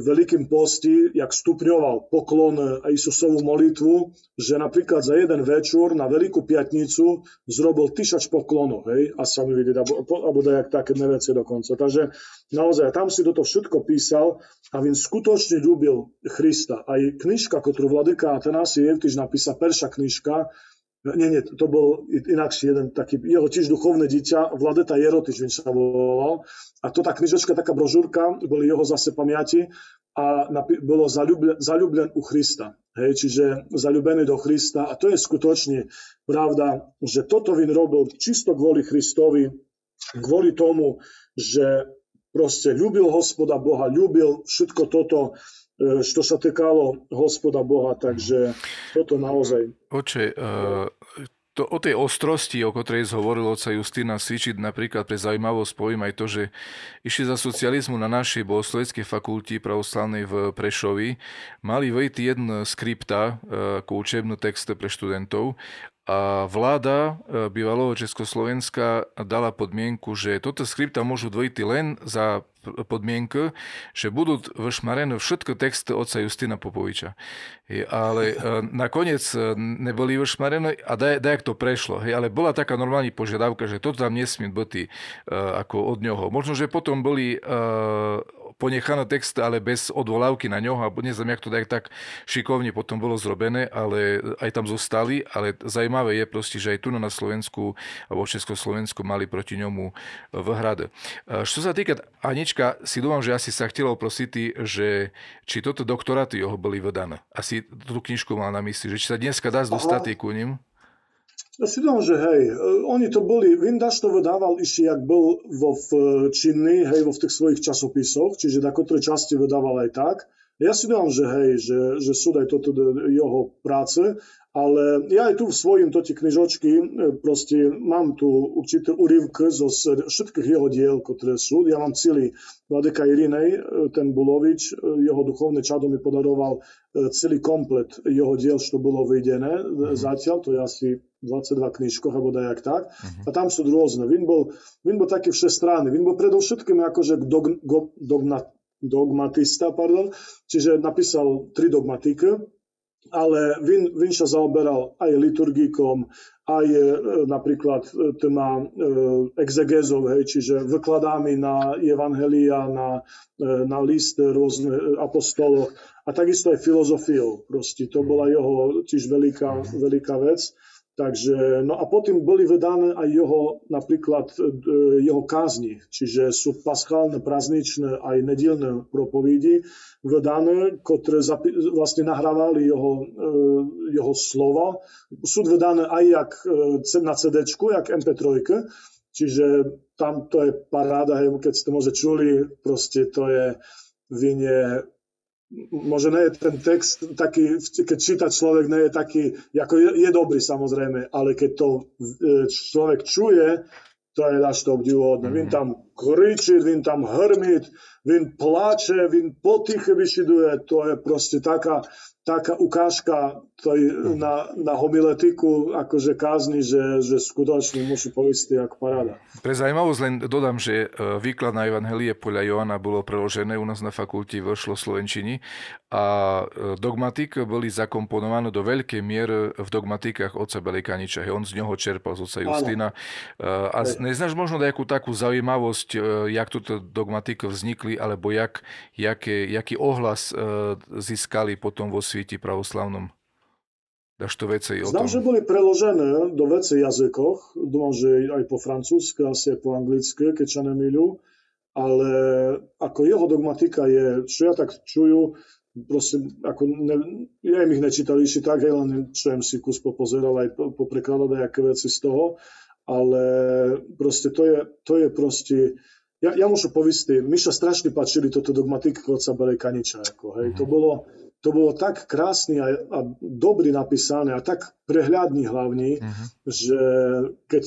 Speaker 3: Veľkým posti, jak stupňoval poklon Isusovú molitvu, že napríklad za jeden večer na Veľkú piatnicu zrobil tyšač poklonov, hej, a sa mi vidieť, alebo, dajak také veci dokonca. Takže naozaj, tam si toto všetko písal a vin skutočne ľúbil Krista. Aj knižka, ktorú Vladyka Atanasi Jevtiž napísal, perša knižka, nie, nie, to bol inakší jeden taký, jeho tiež duchovné dieťa, Vladeta Jerotič, sa volal. A to tá knižočka, taká brožúrka, boli jeho zase pamiati a napi- bolo zalúblen, zalúblen u Krista. Hej, čiže zalúbený do Krista. A to je skutočne pravda, že toto vin robil čisto kvôli Kristovi, kvôli tomu, že proste ľúbil hospoda Boha, ľúbil všetko toto, što sa týkalo hospoda Boha, takže toto naozaj.
Speaker 1: Oče, to, o tej ostrosti, o ktorej hovoril oca Justina svičiť napríklad pre zaujímavosť poviem aj to, že išli za socializmu na našej bohosloveckej fakulti pravoslavnej v Prešovi, mali vejty jedn skripta ako učebnú text pre študentov a vláda e, bývalého Československa dala podmienku, že toto skripta môžu dvojiť len za podmienku, že budú vyšmarené všetko texty oca Justina Popoviča. Ale e, nakoniec e, neboli vyšmarené a daj, dajak to prešlo. Ale bola taká normálna požiadavka, že toto tam nesmie byť ako od ňoho. Možno, že potom boli ponechané text, ale bez odvolávky na ňoho, a neviem, jak to tak, tak šikovne potom bolo zrobené, ale aj tam zostali, ale zajímavé je proste, že aj tu na Slovensku alebo v Československu mali proti ňomu vhrade. Čo sa týka Anička, si dúfam, že asi sa chcelo prosiť, že či toto doktoráty jeho boli vydané. Asi tú knižku mal na mysli, že či sa dneska dá dostať ku ním.
Speaker 3: Ja si dám, že hej, oni to boli, Vindaš to vydával ešte, jak bol vo v činný, hej, vo v tých svojich časopisoch, čiže na ktoré časti vydával aj tak. Ja si dám, že hej, že, že sú aj toto jeho práce, ale ja aj tu v svojim toti knižočky proste mám tu určité urivky zo všetkých jeho diel, ktoré sú. Ja mám celý Vladeka Irinej, ten Bulovič, jeho duchovné čado mi podaroval celý komplet jeho diel, čo bolo vyjdené. Mm-hmm. Zatiaľ to je asi 22 knižkoch, alebo dajak tak. Uh-huh. A tam sú rôzne. Vin bol, Vin bol taký všestranný. Vin bol predovšetkým akože dog, go, dogma, dogmatista, pardon, čiže napísal tri dogmatiky, ale Vin, Vin sa zaoberal aj liturgikom, aj e, napríklad e, téma e, exegezov, hej, čiže vykladámi na evangelia, na, e, na list rôzne e, apostolov a takisto aj filozofiou. Proste to bola jeho tiež veľká, veľká vec. Takže, no a potom boli vydané aj jeho, napríklad e, jeho kázni, čiže sú paschálne, prazničné aj nedílne propovedi vydané, ktoré vlastne nahrávali jeho, e, jeho slova. Sú vydané aj jak e, na CD, jak MP3, čiže tam to je paráda, keď ste môže čuli, proste to je vinie možno nie je ten text taký, keď číta človek, nie je taký, ako je, je dobrý samozrejme, ale keď to e, človek čuje, to je až to obdivuhodné. Mm-hmm. Vin tam kričí, vin tam hrmit, vin plače, vin potiche vyšiduje, to je proste taká, taká ukážka toj, na, na homiletiku, akože kázni, že, že skutočne musí povieť ako paráda.
Speaker 1: Pre zaujímavosť len dodám, že e, výklad na Evangelie podľa Joana bolo preložené u nás na fakulte vo Slovenčini a e, dogmatik boli zakomponované do veľkej miery v dogmatikách oca Belikaniča. On z neho čerpal z oca Justina. E, a neznáš možno nejakú takú zaujímavosť, jak túto dogmatik vznikli, alebo jak, jaké, jaký ohlas získali potom vo svete pravoslavnom? Dáš to veci
Speaker 3: o Znam, tom? že boli preložené do veci jazykoch. Dúfam, že aj po francúzsky, asi aj po anglicky, keď sa nemýľu. Ale ako jeho dogmatika je, čo ja tak čuju, proste, ako ne, ja im ich nečítal ešte tak, hej, len čo im si kus popozeral aj po, poprekladať nejaké veci z toho, ale proste to je, to je proste, ja, ja môžem povedať, mi sa strašne páčili toto dogmatiky od Sabelej Kaniča, ako, hej, to mhm. bolo, to bolo tak krásne a, a dobrý napísané a tak prehľadný hlavne, uh-huh. že keď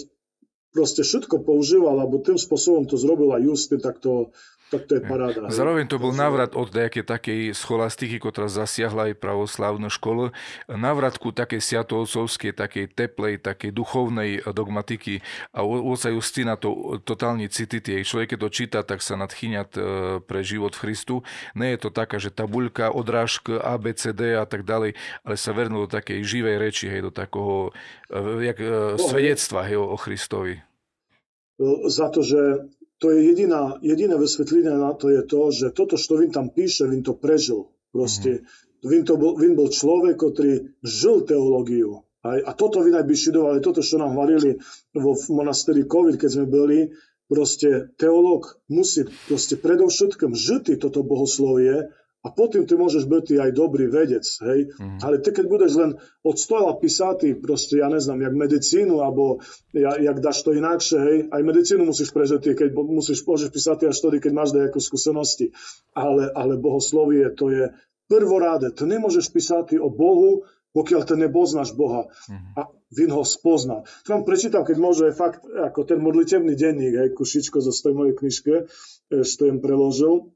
Speaker 3: proste všetko používal, alebo tým spôsobom to zrobil aj Justin, tak to, tak to je paráda.
Speaker 1: Zároveň to bol návrat od nejakej takej scholastiky, ktorá zasiahla aj pravoslavnú školu, návrat ku takej siatolcovskej, takej teplej, takej duchovnej dogmatiky a oca Justina to totálne cíti. Človek, keď to číta, tak sa nadchýňať e, pre život v Christu. Nie je to taká, že tabuľka, odrážka, A, B, C, D a tak ďalej, ale sa vernú do takej živej reči, hej, do takého e, jak, no, svedectva hej, o Christovi.
Speaker 3: Za to, že to je jediná, jediné vysvetlenie na to je to, že toto, čo Vin tam píše, Vin to prežil. Proste, mm-hmm. Vin, to bol, Vin bol človek, ktorý žil teológiu. Aj, a toto Vin aj by šidoval, toto, čo nám hovorili vo monasteri COVID, keď sme boli, proste teológ musí proste predovšetkým žiť toto bohoslovie a potom ty môžeš byť aj dobrý vedec, hej. Mm. Ale ty keď budeš len od stola písať, proste, ja neznám, jak medicínu, alebo ja, jak dáš to inakšie, hej. Aj medicínu musíš prežiť, keď musíš, môžeš písať až vtedy, keď máš nejaké skúsenosti. Ale, ale bohoslovie, to je prvoráde. Ty nemôžeš písať o Bohu, pokiaľ ty neboznáš Boha. Mm. A vin ho spozná. To vám prečítam, keď môže, fakt, ako ten modlitevný denník, hej, kušičko zo tej mojej knižke, čo im preložil,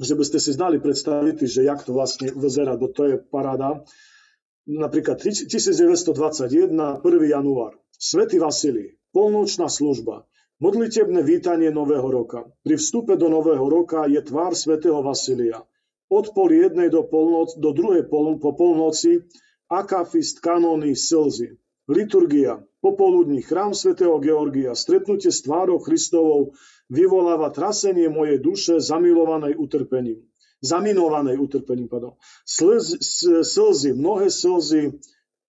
Speaker 3: že by ste si znali predstaviť, že jak to vlastne vyzerá, bo to je paráda. Napríklad 1921, 1. január, Svetý Vasilij, polnočná služba, modlitebné vítanie Nového roka. Pri vstupe do Nového roka je tvár svätého Vasilia. Od pol jednej do, polnoc, do druhej pol, po polnoci akafist, kanóny, slzy. Liturgia, popoludní chrám svätého Georgia, stretnutie s tvárou Kristovou, vyvoláva trasenie mojej duše zamilovanej utrpením. Zaminovanej utrpením, pardon. Slz, slzy, mnohé slzy, e,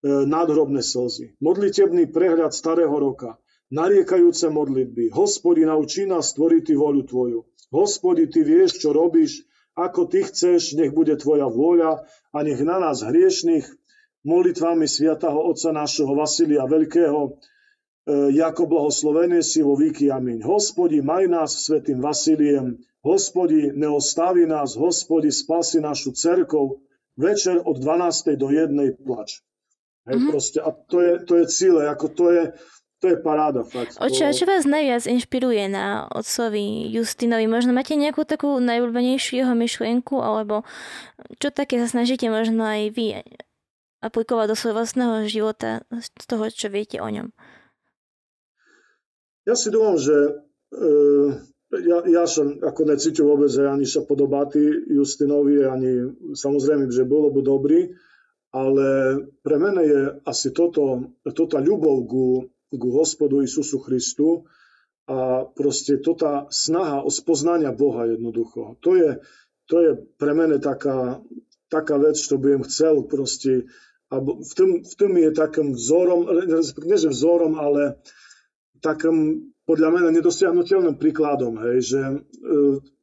Speaker 3: nadhrobné slzy. Modlitebný prehľad starého roka. Nariekajúce modlitby. Hospodi, naučí nás stvoriť voľu tvoju. Hospodi, ty vieš, čo robíš, ako ty chceš, nech bude tvoja vôľa a nech na nás hriešných molitvami sviatého Otca nášho Vasilia Veľkého, jako blahoslovené si vo výky amin. Hospodi, maj nás svetým Vasiliem, hospodi, neostavi nás, hospodi, spasi našu cerkov, večer od 12. do 1. plač. Hej, mm-hmm. proste, a to je, to je cíle, ako to je, to je paráda fakt.
Speaker 2: Oče, čo vás najviac inšpiruje na otcovi Justinovi? Možno máte nejakú takú najúľbenejšiu jeho myšlienku, alebo čo také sa snažíte možno aj vy aplikovať do svojho vlastného života z toho, čo viete o ňom?
Speaker 3: Ja si dúfam, že e, ja, ja som ako necítil vôbec, že ani sa podobáti Justinovi, ani samozrejme, že bolo by dobrý, ale pre mene je asi toto, toto ľubov ku, ku hospodu Isusu Christu a proste tota snaha o spoznania Boha jednoducho. To je, to je pre mene taká, taká vec, čo by chcel proste alebo v tom, v tom je takým vzorom, nie že vzorom, ale takým podľa mňa nedosiahnutelným príkladom, hej, že e,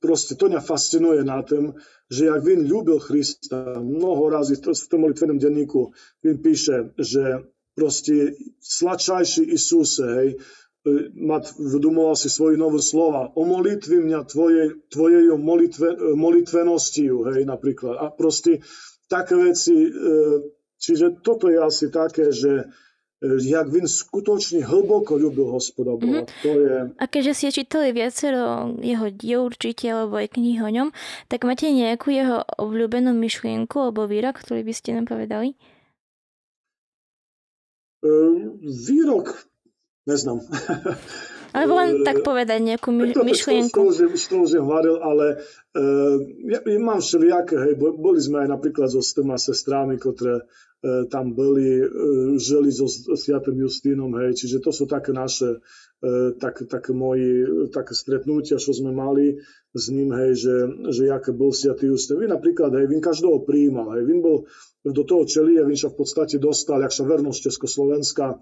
Speaker 3: proste to mňa fascinuje na tom, že jak Vin ľúbil Krista, mnoho razy v tom molitvenom denníku Vin píše, že proste sladčajší Isuse, hej, e, mat vdumoval si svoje nové slova. O molitvi mňa tvoje, tvojej molitve, molitvenosti, hej, napríklad. A proste také veci, e, čiže toto je asi také, že jak vin skutočne hlboko ľúbil hospoda Boha. Mm-hmm. To je...
Speaker 2: A keďže ste čítali viacero jeho diel určite, alebo aj knihy o ňom, tak máte nejakú jeho obľúbenú myšlienku alebo výrok, ktorý by ste nám povedali?
Speaker 3: Uh, výrok? Neznám.
Speaker 2: Alebo len tak povedať nejakú my, to, myšlienku.
Speaker 3: Z toho, že hovoril, ale uh, ja, ja mám všelijaké, hej, boli sme aj napríklad so s tými sestrami, ktoré E, tam boli, e, žili so Sviatým Justínom, hej, čiže to sú také naše, e, tak, také moji, také stretnutia, čo sme mali s ním, hej, že, že jaké bol Sviatý Justín. Vy napríklad, hej, Vin každého prijímal, hej, Vin bol do toho čelie, Vin sa v podstate dostal, jak sa vernosť Československa,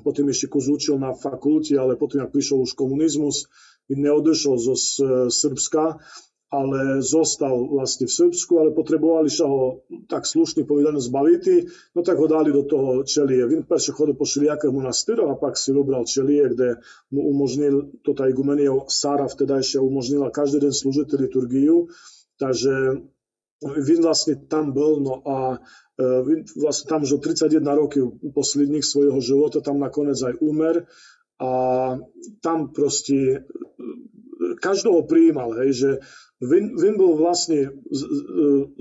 Speaker 3: potom ešte kus učil na fakulte, ale potom, ak prišiel už komunizmus, neodešol zo Srbska, ale zostal vlastne v Srbsku, ale potrebovali sa ho tak slušne povedané zbaviť, no tak ho dali do toho Čelie. Vin perše chodil po šilijakého monastíru a pak si vybral Čelie, kde mu umožnil, tota igumenia Sara vtedajšia umožnila každý deň slúžiť liturgiu, takže Tam bol, no a e, Vin vlastne tam žil 31 rokov posledných svojho života, tam nakoniec aj umer a tam proste každého prijímal, hej, že Vin, Vin bol vlastne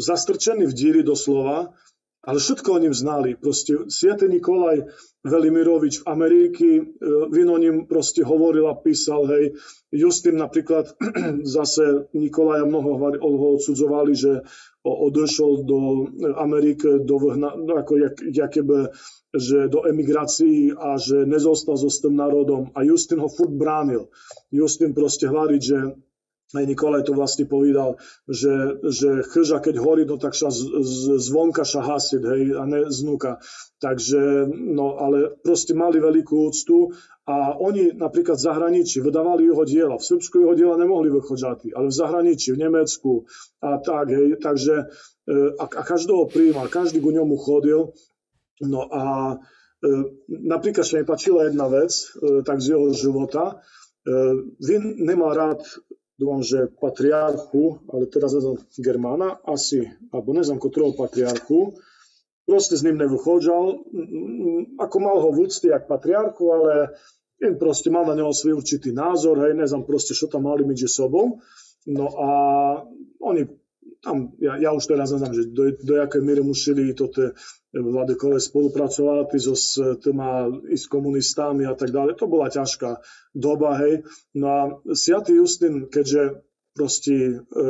Speaker 3: zastrčený v díry doslova, ale všetko o ním znali. Proste Sviatý Nikolaj Velimirovič v Ameriky, e, Vin o ním proste hovoril a písal, hej. Justin napríklad zase Nikolaja mnoho ho odsudzovali, že odešol do Ameriky, do vhna, no ako jak, jakebe, že do emigrácií a že nezostal so s tým národom. A Justin ho furt bránil. Justin proste hovorí, že aj Nikolaj to vlastne povedal, že, že chlža keď horí, no tak sa z, z, zvonka sa hasiť, hej, a ne znúka. Takže, no ale proste mali veľkú úctu a oni napríklad v zahraničí vydávali jeho diela. V Srbsku jeho diela nemohli vychodzať, ale v zahraničí, v Nemecku a tak, hej, takže e, a, a každého prijímal, každý ku ňomu chodil. No a e, napríklad sa mi páčila jedna vec, e, tak z jeho života, Vin nemal rád dúfam, že patriarchu, ale teraz neznám Germána, asi, alebo neznám ktorého patriarchu, proste s ním nevychodžal, ako mal ho v úcty jak patriarchu, ale jen proste mal na neho svoj určitý názor, hej, neznám proste, čo tam mali medzi sobou. No a oni tam, ja, ja už teraz neznám, že do, do jakej miery museli toto Vladekové spolupracovali so s tými i s komunistami a tak ďalej. To bola ťažká doba, hej. No a Sviatý Justin, keďže proste e,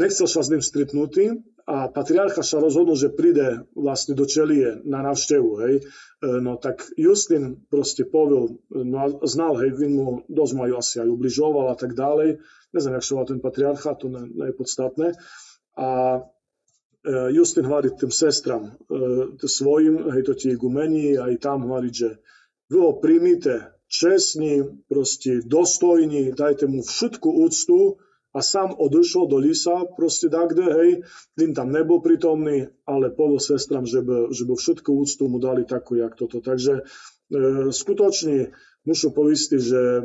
Speaker 3: nechcel sa s ním stretnúť a patriarcha sa rozhodol, že príde vlastne do Čelie na návštevu, hej. E, no tak Justin proste povil, no a znal, hej, vin mu dosť majú asi aj ubližoval a tak ďalej. Neznam, jak sa ten patriarcha, to ne, ne je podstatné. A E, Justin hovorí tým sestram e, svojim, hej, to tie igumeni, aj tam hovorí, že vy ho príjmite čestní, proste dostojní, dajte mu všetku úctu a sám odišiel do Lisa, proste kde, hej, tým tam nebol prítomný, ale povol sestram, že by, že by všetku úctu mu dali takú, jak toto. Takže e, skutočne musím povedať, že e,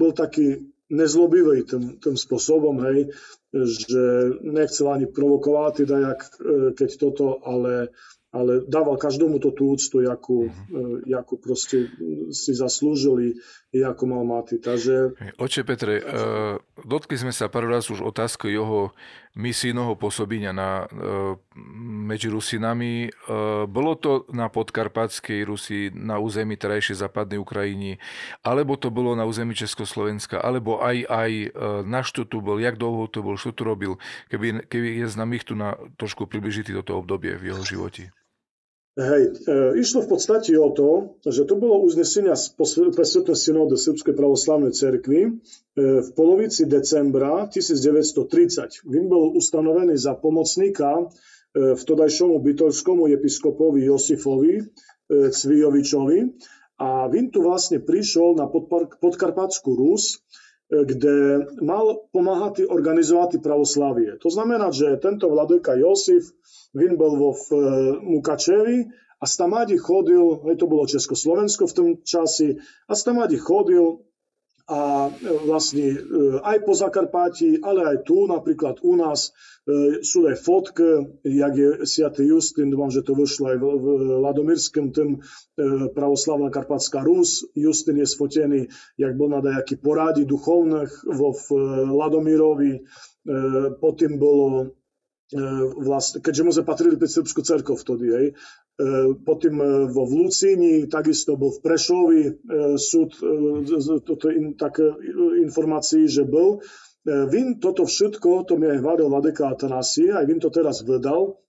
Speaker 3: bol taký nezlobivý tým, tým spôsobom, hej, že nechcel ani provokovať, teda jak, e, keď toto, ale ale dával každomu to tú úctu, jakú, uh-huh. jakú proste si zaslúžili ako mal mať. Takže...
Speaker 1: Oče Petre, uh, dotkli sme sa pár raz už otázky jeho misijného pôsobenia na, uh, medzi Rusinami. Uh, bolo to na podkarpatskej Rusi, na území terajšej západnej Ukrajiny, alebo to bolo na území Československa, alebo aj, aj na čo tu bol, jak dlho to bol, čo tu robil, keby, keby je znám ich tu na trošku približiť toto obdobie v jeho živote.
Speaker 3: Hej, e, išlo v podstate o to, že to bolo uznesenia presvetné synódy Srbskej pravoslavnej cerkvy e, v polovici decembra 1930. Vin bol ustanovený za pomocníka v todajšomu bytovskému episkopovi Josifovi Cvijovičovi a Vin tu vlastne prišiel na podkarpatskú Rus, kde mal pomáhať organizovať pravoslavie. To znamená, že tento vladyka Josif, Vin bol vo v Mukačevi a Stamádi chodil, to bolo Československo v tom časi, a Stamádi chodil a e, vlastne e, aj po Zakarpáti, ale aj tu, napríklad u nás, e, sú aj fotky, jak je Sviatý Justin, dúfam, že to vyšlo aj v, Ladomírskom, tým pravoslavná Karpatská Rus. Justin je sfotený, jak bol na dajaký porádi duchovných vo v Ladomírovi. Potom bolo vlastne, keďže mu patrili pre Srbskú cerkov vtedy, hej, potom e, vo Vlúcini, takisto bol v Prešovi e, súd, toto in, také informácií, že bol. Vin toto všetko, to mi aj hovoril Vladeka Atanasie, aj Vin to teraz vydal,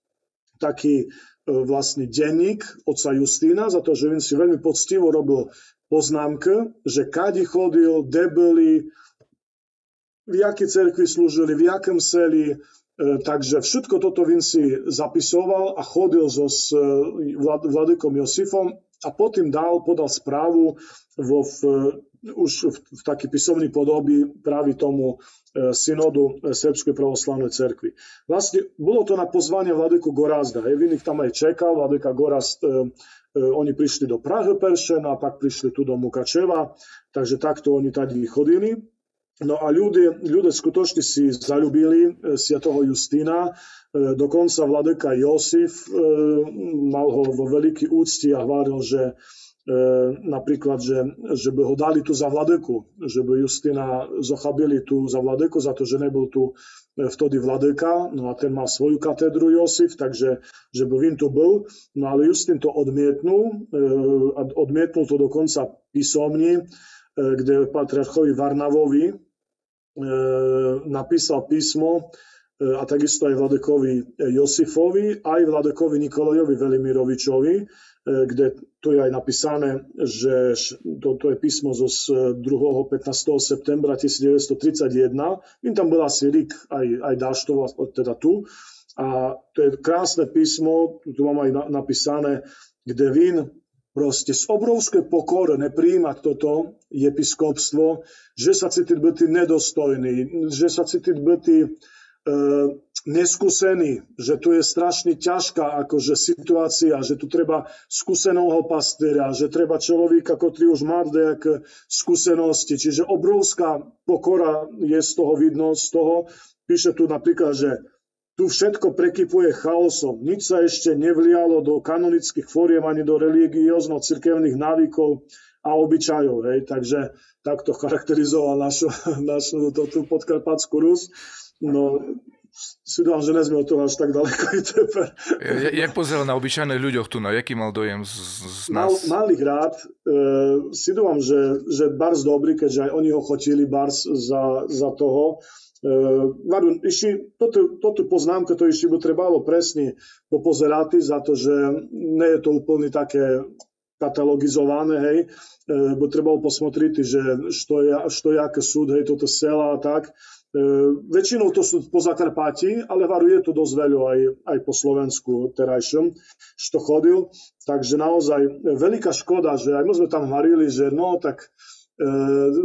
Speaker 3: taký vlastne denník otca Justína, za to, že Vin si veľmi poctivo robil poznámky, že kadi chodil, debeli, v jakej cerkvi slúžili, v jakom seli, E, takže všetko toto Vin si zapisoval a chodil so s e, vladykom Josifom a potom dal, podal správu vo v, už v, v takej písomnej podobi práve tomu e, synodu Srbskej pravoslavnej cerkvi. Vlastne bolo to na pozvanie vladyku Gorazda. Vin ich tam aj čekal, vladyka Gorazd oni prišli do Prahy a pak prišli tu do Mukačeva, takže takto oni tady chodili. No a ľudia, ľudia skutočne si zalúbili e, sviatoho Justína, e, dokonca vladyka Josif e, mal ho vo veľký úcti a hovoril, že napríklad, že, že by ho dali tu za vladyku, že by Justina zochabili tu za vladyku, za to, že nebol tu vtedy vladyka, no a ten mal svoju katedru Josif, takže že by vin tu bol, no ale Justin to odmietnul, odmietnul to dokonca písomne, kde patriarchovi Varnavovi napísal písmo a takisto aj Vladekovi Josifovi, aj Vladekovi Nikolajovi Velimirovičovi, kde tu je aj napísané, že toto je písmo zo 2. 15. septembra 1931. Vím, tam bola asi Rik aj, aj Dáštova, teda tu. A to je krásne písmo, tu mám aj napísané, kde Vín proste z obrovské pokory nepríjmať toto episkopstvo, že sa cítiť byť nedostojný, že sa cítiť byť e, neskúsený, že tu je strašne ťažká akože situácia, že tu treba skúseného pastiera, že treba človeka, ktorý už má nejaké skúsenosti. Čiže obrovská pokora je z toho vidno, z toho. Píše tu napríklad, že tu všetko prekypuje chaosom. Nič sa ešte nevlialo do kanonických fóriem ani do religiózno-cirkevných návykov a obyčajov. Hej. Takže takto charakterizoval našu, našu tú podkarpatskú Rus. No, si dám, že nezme od toho až tak ďaleko.
Speaker 1: ja, jak pozeral na obyčajných ľuďoch tu, no, jaký mal dojem z, z nás?
Speaker 3: Mal, mal ich rád. E, si dúfam, že, že Bars dobrý, keďže aj oni ho chotili Bars za, za toho. Varu, ešte, toto, toto poznámka, to ešte by trebalo presne popozerať za to, že nie je to úplne také katalogizované, hej, bo trebalo posmotriť, že što je, što je aké súd, hej, toto sela a tak. E, väčšinou to sú po Zakarpati, ale varu je to dosť veľa aj, aj po Slovensku terajšom, što chodil. Takže naozaj veľká škoda, že aj my sme tam varili, že no tak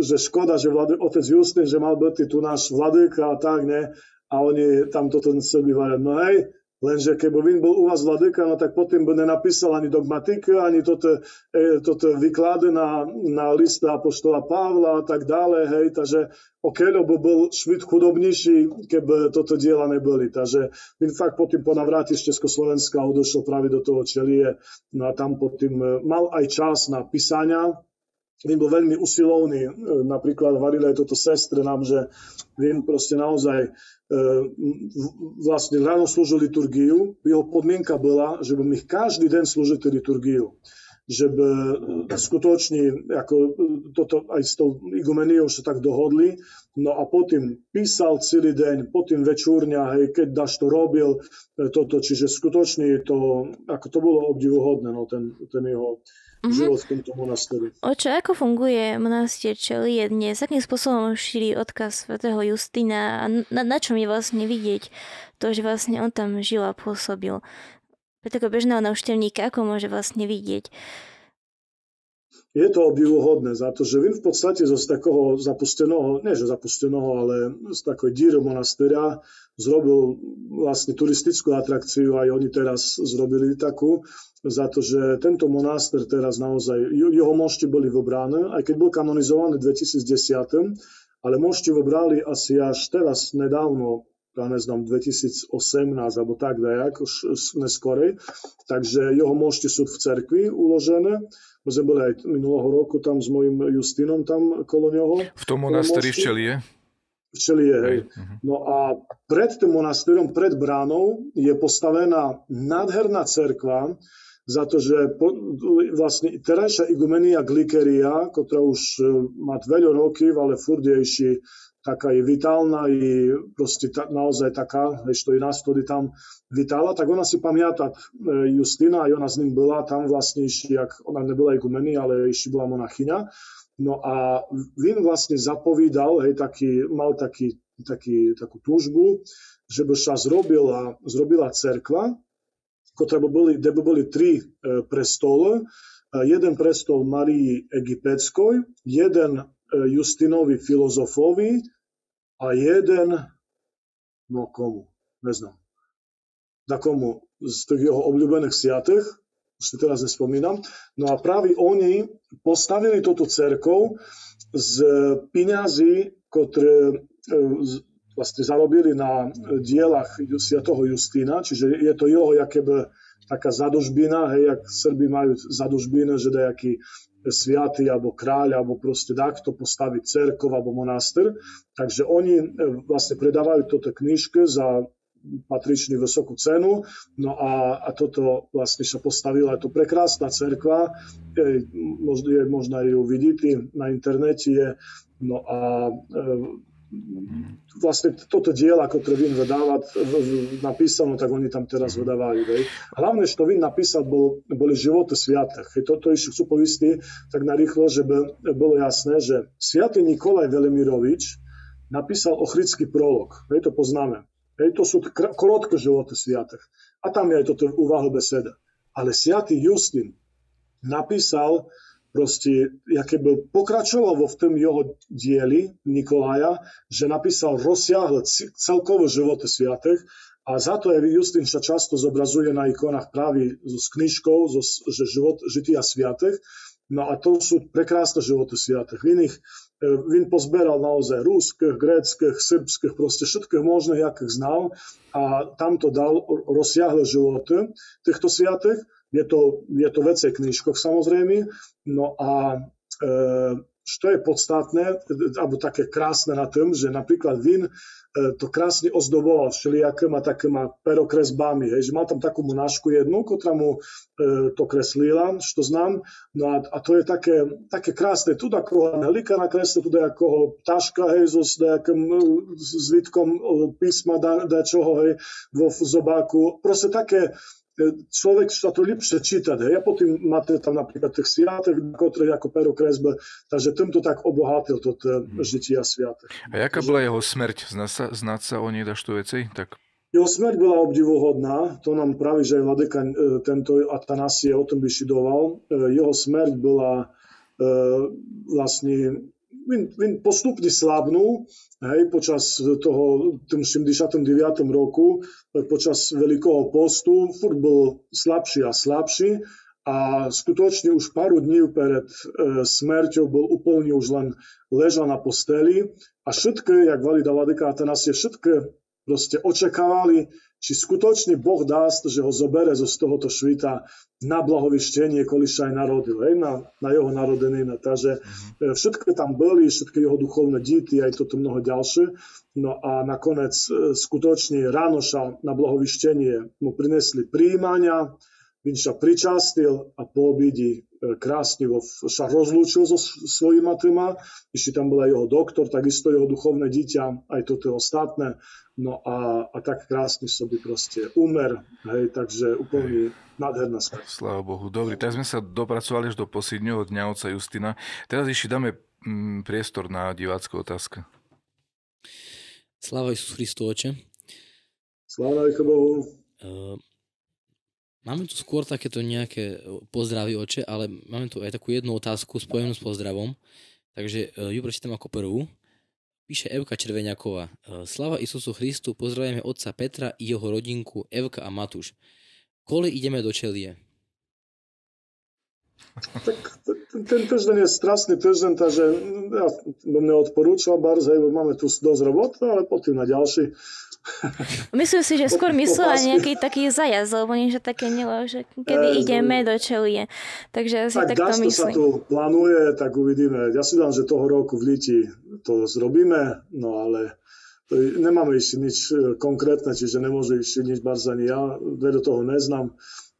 Speaker 3: že škoda, že vlady, otec Justin, že mal byť tu náš vladyka a tak, ne? A oni tam toto chceli vyvárať. No hej, lenže keby vin bol u vás vladyka, no tak potom by nenapísal ani dogmatiky, ani toto, e, toto vyklady na, na list apoštola Pavla a tak ďalej, hej, takže okeľo by bol švit chudobnejší, keby toto diela neboli. Takže vin fakt potom po navráti z Československa odošiel práve do toho Čelie, no a tam potom e, mal aj čas na písania, Vím bol veľmi usilovný, e, napríklad varili aj toto sestre nám, že Vím proste naozaj e, vlastne ráno slúžil liturgiu, jeho podmienka bola, že by mi každý deň slúžil liturgiu. Żeby skutočne ako toto aj s tou igumeniou sa tak dohodli. No a potom písal celý deň, potom večúrňa, hej, keď Daš to robil, toto, čiže skutočne to, ako to bolo obdivuhodné, no, ten, ten jeho mm-hmm. život v tomto monasteri.
Speaker 2: Oče, ako funguje monastier Čelie dnes? Akým spôsobom šíri odkaz svätého Justina a na, na čom je vlastne vidieť to, že vlastne on tam žil a pôsobil? Pre takého bežného návštevníka, ako môže vlastne vidieť?
Speaker 3: Je to obdivuhodné za to, že Vin v podstate zo z takého zapusteného, nie že zapusteného, ale z takoj díry monastera zrobil vlastne turistickú atrakciu, aj oni teraz zrobili takú, za to, že tento monaster teraz naozaj, jeho mošti boli vobráne, aj keď bol kanonizovaný v 2010, ale mošti vobrali asi až teraz nedávno, ja neznám, 2018 alebo tak dajak, už neskorej. Takže jeho mošti sú v cerkvi uložené. My sme boli aj minulého roku tam s mojim Justinom tam kolo neho.
Speaker 1: V tom monasteri v Čelie?
Speaker 3: V Čelie, hej. Mhm. No a pred tým monasterom, pred bránou je postavená nádherná cerkva, za to, že po, vlastne terajšia igumenia glikeria, ktorá už e, má veľa rokov, ale furt je ešte taká je vitálna i proste ta, naozaj taká, ešte i nás vtedy tam vitála, tak ona si pamiata e, Justina a ona s ním bola tam vlastne ešte, jak ona nebola igumeni, ale ešte bola monachyňa. No a Vin vlastne zapovídal, hej, taký, mal taký, taký, takú túžbu, že by sa zrobila, zrobila cerkva, ktoré by boli, kde by boli tri e, prestole. Jeden prestol Marii Egyptskoj, jeden e, Justinovi filozofovi a jeden, no komu, neznám, na komu? Z tých jeho obľúbených sviatých, už si teraz nespomínam. No a práve oni postavili túto cerkov z peňazí, ktoré e, vlastne zarobili na dielach Sviatoho Justína, čiže je to jeho jakéby taká zadužbina, hej, jak Srbi majú zadužbina, že nejaký sviatý alebo kráľ alebo proste takto postaviť cerkov alebo monaster. Takže oni e, vlastne predávajú toto knižke za patrične vysokú cenu. No a, a toto vlastne sa postavila, je to prekrásna cerkva, je, možno, je možno ju vidíte na internete, je, no a e, vlastne toto diela, ktoré Vin vydáva, napísano, tak oni tam teraz vydávajú. Hej. Hlavne, čo Vin napísal, bol, boli životy sviatých. Hej. Toto ešte chcú povisti tak narýchlo, že by bolo jasné, že sviatý Nikolaj Velimirovič napísal ochrický prolog. Hej, to poznáme. Hej, to sú krotké životy sviatých. A tam je aj toto úvahu beseda. Ale sviatý Justin napísal proste, by pokračoval vo v tom jeho dieli Nikolaja, že napísal rozsiahle celkové životy sviatých a za to je Justin sa často zobrazuje na ikonách práve s knižkou, zo, že život žitia sviatých. No a to sú prekrásne životy sviatých. V iných Vin pozberal naozaj rúských, gréckých, srbských, proste všetkých možných, jakých znal a tam to dal rozsiahle životy týchto sviatých je to, je to vec knižkoch samozrejme, no a e, što je podstatné, alebo také krásne na tom, že napríklad Vin e, to krásne ozdoboval všelijakýma takýma perokresbami, hej, že mal tam takú monášku jednu, ktorá mu e, to kreslila, što znám, no a, a to je také, také krásne, tu ako Helika nakresli, tu ako taška, hej, so s nejakým e, zvitkom e, písma, da, da čoho, hej, vo zobáku, proste také, človek sa to lepšie čítať. Hej. Ja potom máte tam napríklad tých sviatek, ktoré ako pero kresbe, takže týmto tak obohatil to hmm. žitia sviatek.
Speaker 1: A jaká bola jeho smrť? Znáť sa, o nej daš tu veci? Tak
Speaker 3: jeho smrť bola obdivuhodná, to nám praví, že aj Vladeka e, tento Atanasie o tom vyšidoval. E, jeho smrť bola e, vlastne len, len postupne slabnú hej, počas toho 79. roku, eh, počas Veľkého postu, furt bol slabší a slabší a skutočne už pár dní pred e, smrťou bol úplne už len ležal na posteli a všetky, jak valí Valadika Atanasiev, všetky proste očakávali, či skutočne Boh dást, že ho zobere zo z tohoto švita na blahovištenie, koliša aj narodil, hej, na, na jeho narodenina. Takže mhm. e, všetko tam boli, všetky jeho duchovné díty, aj toto mnoho ďalšie. No a nakoniec e, skutočne Ránoša na blahovištenie mu prinesli príjmania, Vinča pričastil a po obidi krásne sa rozlúčil so svojimi troma, ešte tam bola jeho doktor, takisto jeho duchovné dieťa, aj toto ostatné. No a, a tak krásne by proste umer, hej, takže úplne nádherná smrť.
Speaker 1: Sláva Bohu. Dobre, tak sme sa dopracovali až do posledného dňa oca Justina. Teraz ešte dáme mm, priestor na divácku otázku.
Speaker 4: Sláva Isus Christu, oče.
Speaker 3: Sláva Bohu. Uh,
Speaker 4: Máme tu skôr takéto nejaké e, pozdravy oče, ale máme tu aj takú jednu otázku spojenú s pozdravom. Takže e, ju prečítam ako prvú. Píše Evka Červeňaková. E, Slava Isusu Christu, pozdravujeme otca Petra i jeho rodinku Evka a Matúš. Koli ideme do Čelie?
Speaker 3: Ten týždeň je strastný týždeň, takže ja by mne odporúčal bardzo, lebo máme tu dosť roboty, ale potom na ďalší.
Speaker 2: Myslím si, že skôr myslela nejaký taký zajazd, lebo niečo také nelo, že kedy e, ideme do Čelie. Takže asi tak takto myslím.
Speaker 3: sa tu plánuje, tak uvidíme. Ja si dám, že toho roku v Liti to zrobíme, no ale nemáme ešte nič e, konkrétne, čiže nemôže ešte nič bardzo ani ja, do toho neznám.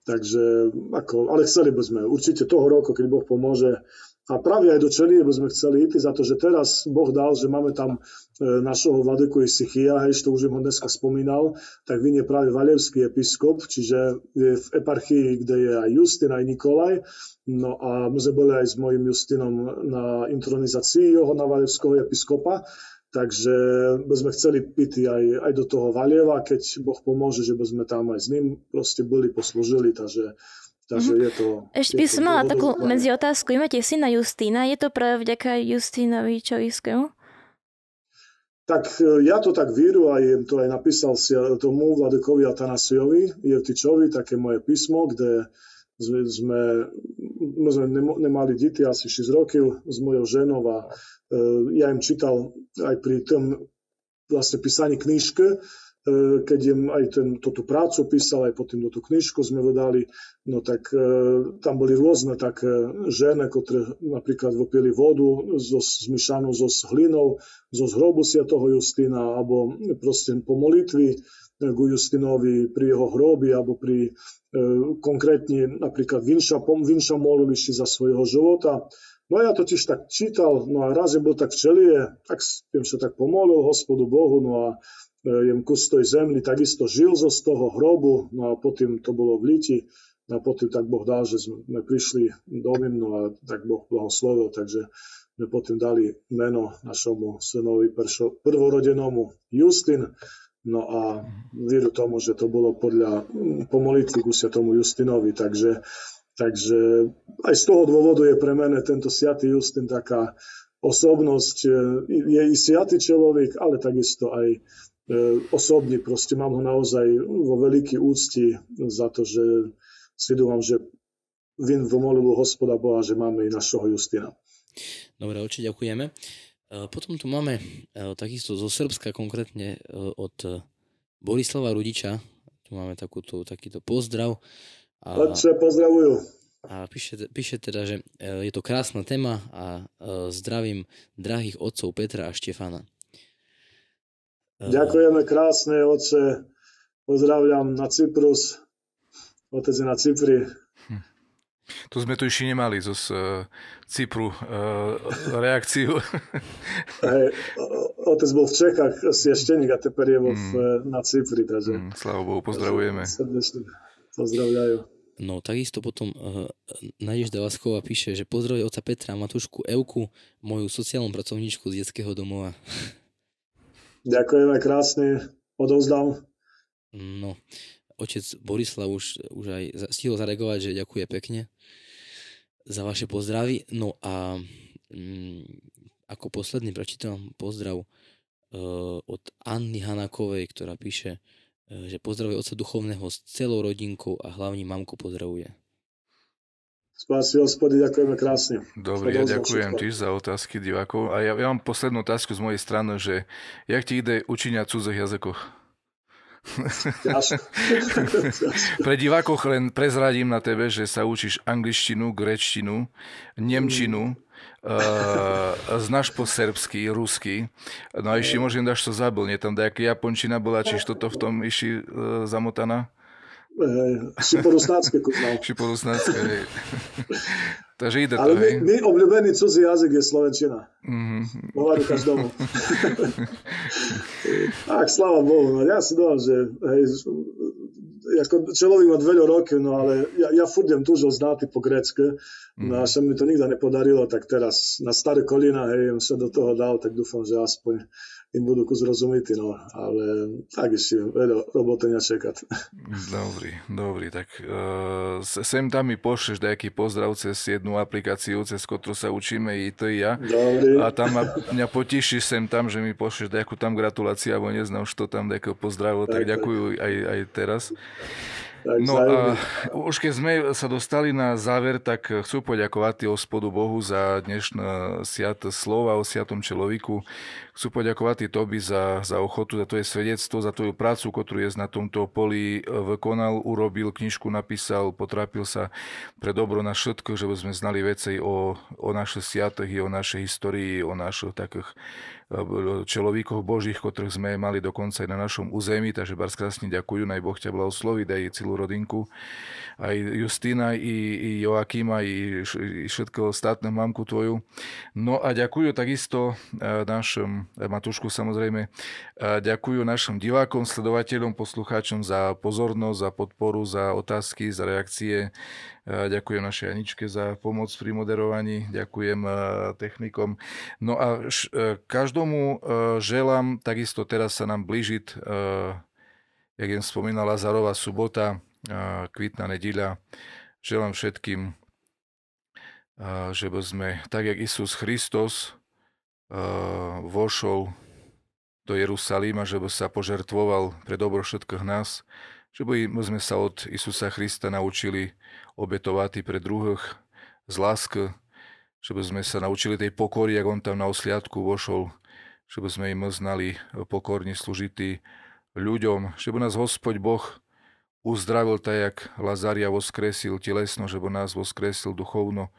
Speaker 3: Takže, ako, ale chceli by sme určite toho roku, keď Boh pomôže. A práve aj do Čelie by sme chceli ísť, za to, že teraz Boh dal, že máme tam e, našeho vladeku Isichia, hej, to už ho dneska spomínal, tak vy je práve Valevský episkop, čiže je v eparchii, kde je aj Justin, aj Nikolaj. No a my sme boli aj s mojim Justinom na intronizácii jeho na Valevského episkopa. Takže by sme chceli piť aj, aj do toho Valieva, keď Boh pomôže, že by sme tam aj s ním proste boli, poslúžili, takže Takže mm-hmm. je to...
Speaker 2: Ešte by som mala takú medzi otázku. Máte syna Justína. Je to práve vďaka Justínovi Čoviskému?
Speaker 3: Tak e, ja to tak víru, aj to aj napísal si e, tomu Vladekovi Atanasiovi, Jevtičovi, také moje písmo, kde sme, sme, sme nemali deti asi 6 rokov s mojou ženou a Eh, ja im čítal aj pri tom vlastne písaní knižke, keď im aj ten, tú prácu písal, aj potom do knižku sme vydali, no tak e, tam boli rôzne také ženy, ktoré napríklad vopili vodu zo, zmišanú so hlinou, zo zhrobu toho Justina, alebo proste po molitvi ku Justinovi pri jeho hrobi, alebo pri e, konkrétne napríklad Vinša, vinša molili za svojho života, No ja totiž tak čítal, no a raz bol tak v čelie, tak som sa tak pomolil hospodu Bohu, no a e, kus tej zemli, takisto žil zo z toho hrobu, no a potom to bolo v Liti, no a potom tak Boh dal, že sme prišli do no a tak Boh blahoslovil, takže sme potom dali meno našomu synovi prvorodenomu Justin, no a vieru tomu, že to bolo podľa pomolitvi ku tomu Justinovi, takže Takže aj z toho dôvodu je pre mene tento Sviatý Justin taká osobnosť. E, je i sviatý človek, ale takisto aj e, osobne. Proste mám ho naozaj vo veľký úcti za to, že si dúfam, že vin v molilu hospoda Boha, že máme i našeho Justina.
Speaker 4: Dobre, oči ďakujeme. E, potom tu máme takisto zo Srbska konkrétne od Borislava Rudiča. Tu máme takúto, takýto pozdrav.
Speaker 3: A, Otče, pozdravujú.
Speaker 4: A píše, píše teda, že e, je to krásna téma a e, zdravím drahých otcov Petra a Štefana.
Speaker 3: E, Ďakujeme krásne, otče. Pozdravujem na Cyprus. Otec je na Cypri. Hm.
Speaker 1: Tu sme tu ešte nemali zo uh, Cypru uh, reakciu.
Speaker 3: Hey, otec bol v Čechách, siešteník a teper je mm. na Cypri. Takže,
Speaker 1: mm, sláva Bohu, pozdravujeme.
Speaker 3: Srdečne. Pozdravujú.
Speaker 4: No takisto potom uh, Nadežda Vasková píše, že pozdravuje oca Petra a Matušku Evku, moju sociálnu pracovníčku z detského domova.
Speaker 3: Ďakujeme krásne, odovzdám.
Speaker 4: No, otec Borislav už, už aj stihol zareagovať, že ďakuje pekne za vaše pozdravy. No a mm, ako posledný prečítam pozdrav uh, od Anny Hanakovej, ktorá píše E, že pozdravuje otca duchovného s celou rodinkou a hlavne mamku pozdravuje.
Speaker 3: Spási hospody, ďakujeme krásne.
Speaker 1: Dobre, ja ďakujem tiež za otázky divákov. A ja, ja mám poslednú otázku z mojej strany, že jak ti ide učiňať cudzích jazykoch? Pre divákoch len prezradím na tebe, že sa učíš angličtinu, grečtinu, nemčinu, uh, znáš po srbsky, rusky. No a ešte môžem dáš to zabil, nie tam nejaká japončina bola, čiže toto v tom ešte uh, zamotaná?
Speaker 3: Šiporusnácké kuznal.
Speaker 1: Šiporusnácké, hej. Takže ide to,
Speaker 3: Ale my, my obľúbený cudzí jazyk je Slovenčina.
Speaker 1: Mhm.
Speaker 3: Hovorí každomu. tak, sláva Bohu. No, ja si dám, že hej, ako človek má veľa rokov, no ale ja, ja furt idem túžil znáty po grécke, no a sa mi to nikdy nepodarilo, tak teraz na staré kolina, hej, som sa do toho dal, tak dúfam, že aspoň im budú kus rozumieť, no, ale tak ešte veľa roboty nečekať.
Speaker 1: Dobrý, dobrý, tak uh, sem tam mi pošleš nejaký pozdrav cez jednu aplikáciu, cez ktorú sa učíme i to i ja.
Speaker 3: Dobrý.
Speaker 1: A tam ma, mňa potíšiš sem tam, že mi pošleš nejakú tam gratuláciu, alebo neznám, čo tam nejakého pozdravu, tak, tak ďakujú aj, aj teraz.
Speaker 3: Tak
Speaker 1: No a už keď sme sa dostali na záver, tak chcú poďakovať hospodu Bohu za dnešné siat slova o siatom človeku. Chcú poďakovať Tobi za, za ochotu, za to je svedectvo, za tvoju prácu, ktorú je na tomto poli vykonal, urobil, knižku napísal, potrápil sa pre dobro na všetko, že by sme znali veci o, o našich siatoch i o našej histórii, o našich takých človíkoch božích, ktorých sme mali dokonca aj na našom území, takže bardzo krásne ďakujú, naj Boh ťa blahosloví, daj celú rodinku, aj Justína, i, i Joakima, i, i všetko ostatné mamku tvoju. No a ďakujú takisto našim, Matušku samozrejme, ďakujú našim divákom, sledovateľom, poslucháčom za pozornosť, za podporu, za otázky, za reakcie. Ďakujem našej Aničke za pomoc pri moderovaní, ďakujem technikom. No a každomu želám, takisto teraz sa nám blížiť, jak jem spomínal, Lazarová subota, kvitná nedíľa. Želám všetkým, že by sme, tak jak Isus Christos vošol do Jerusalíma, že by sa požertvoval pre dobro všetkých nás, že by sme sa od Isusa Krista naučili obetovať pre druhých z lásky, že by sme sa naučili tej pokory, jak on tam na osliadku vošol, že by sme im znali pokorne slúžiť ľuďom, že by nás Hospod Boh uzdravil tak, jak Lazaria voskresil telesno, že by nás voskresil duchovno.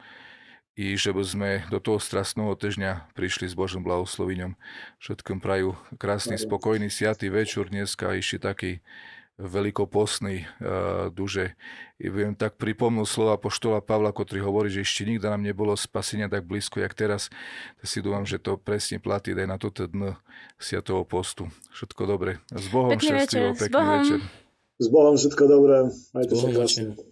Speaker 1: I že by sme do toho strastného týždňa prišli s Božím blahosloviňom. Všetkým prajú krásny, spokojný, siatý večer dneska, ešte taký veľkoposný uh, duže. I viem tak pripomnul slova poštola Pavla, ktorý hovorí, že ešte nikdy nám nebolo spasenia tak blízko, jak teraz. Tak si dúfam, že to presne platí aj na toto dno Siatého postu. Všetko dobre. S Bohom
Speaker 2: Pekný
Speaker 1: šťastlivo,
Speaker 2: večer, s
Speaker 1: pekný
Speaker 2: Bohom.
Speaker 1: večer.
Speaker 3: S Bohom všetko dobré. Majte
Speaker 4: S
Speaker 3: sa krásne.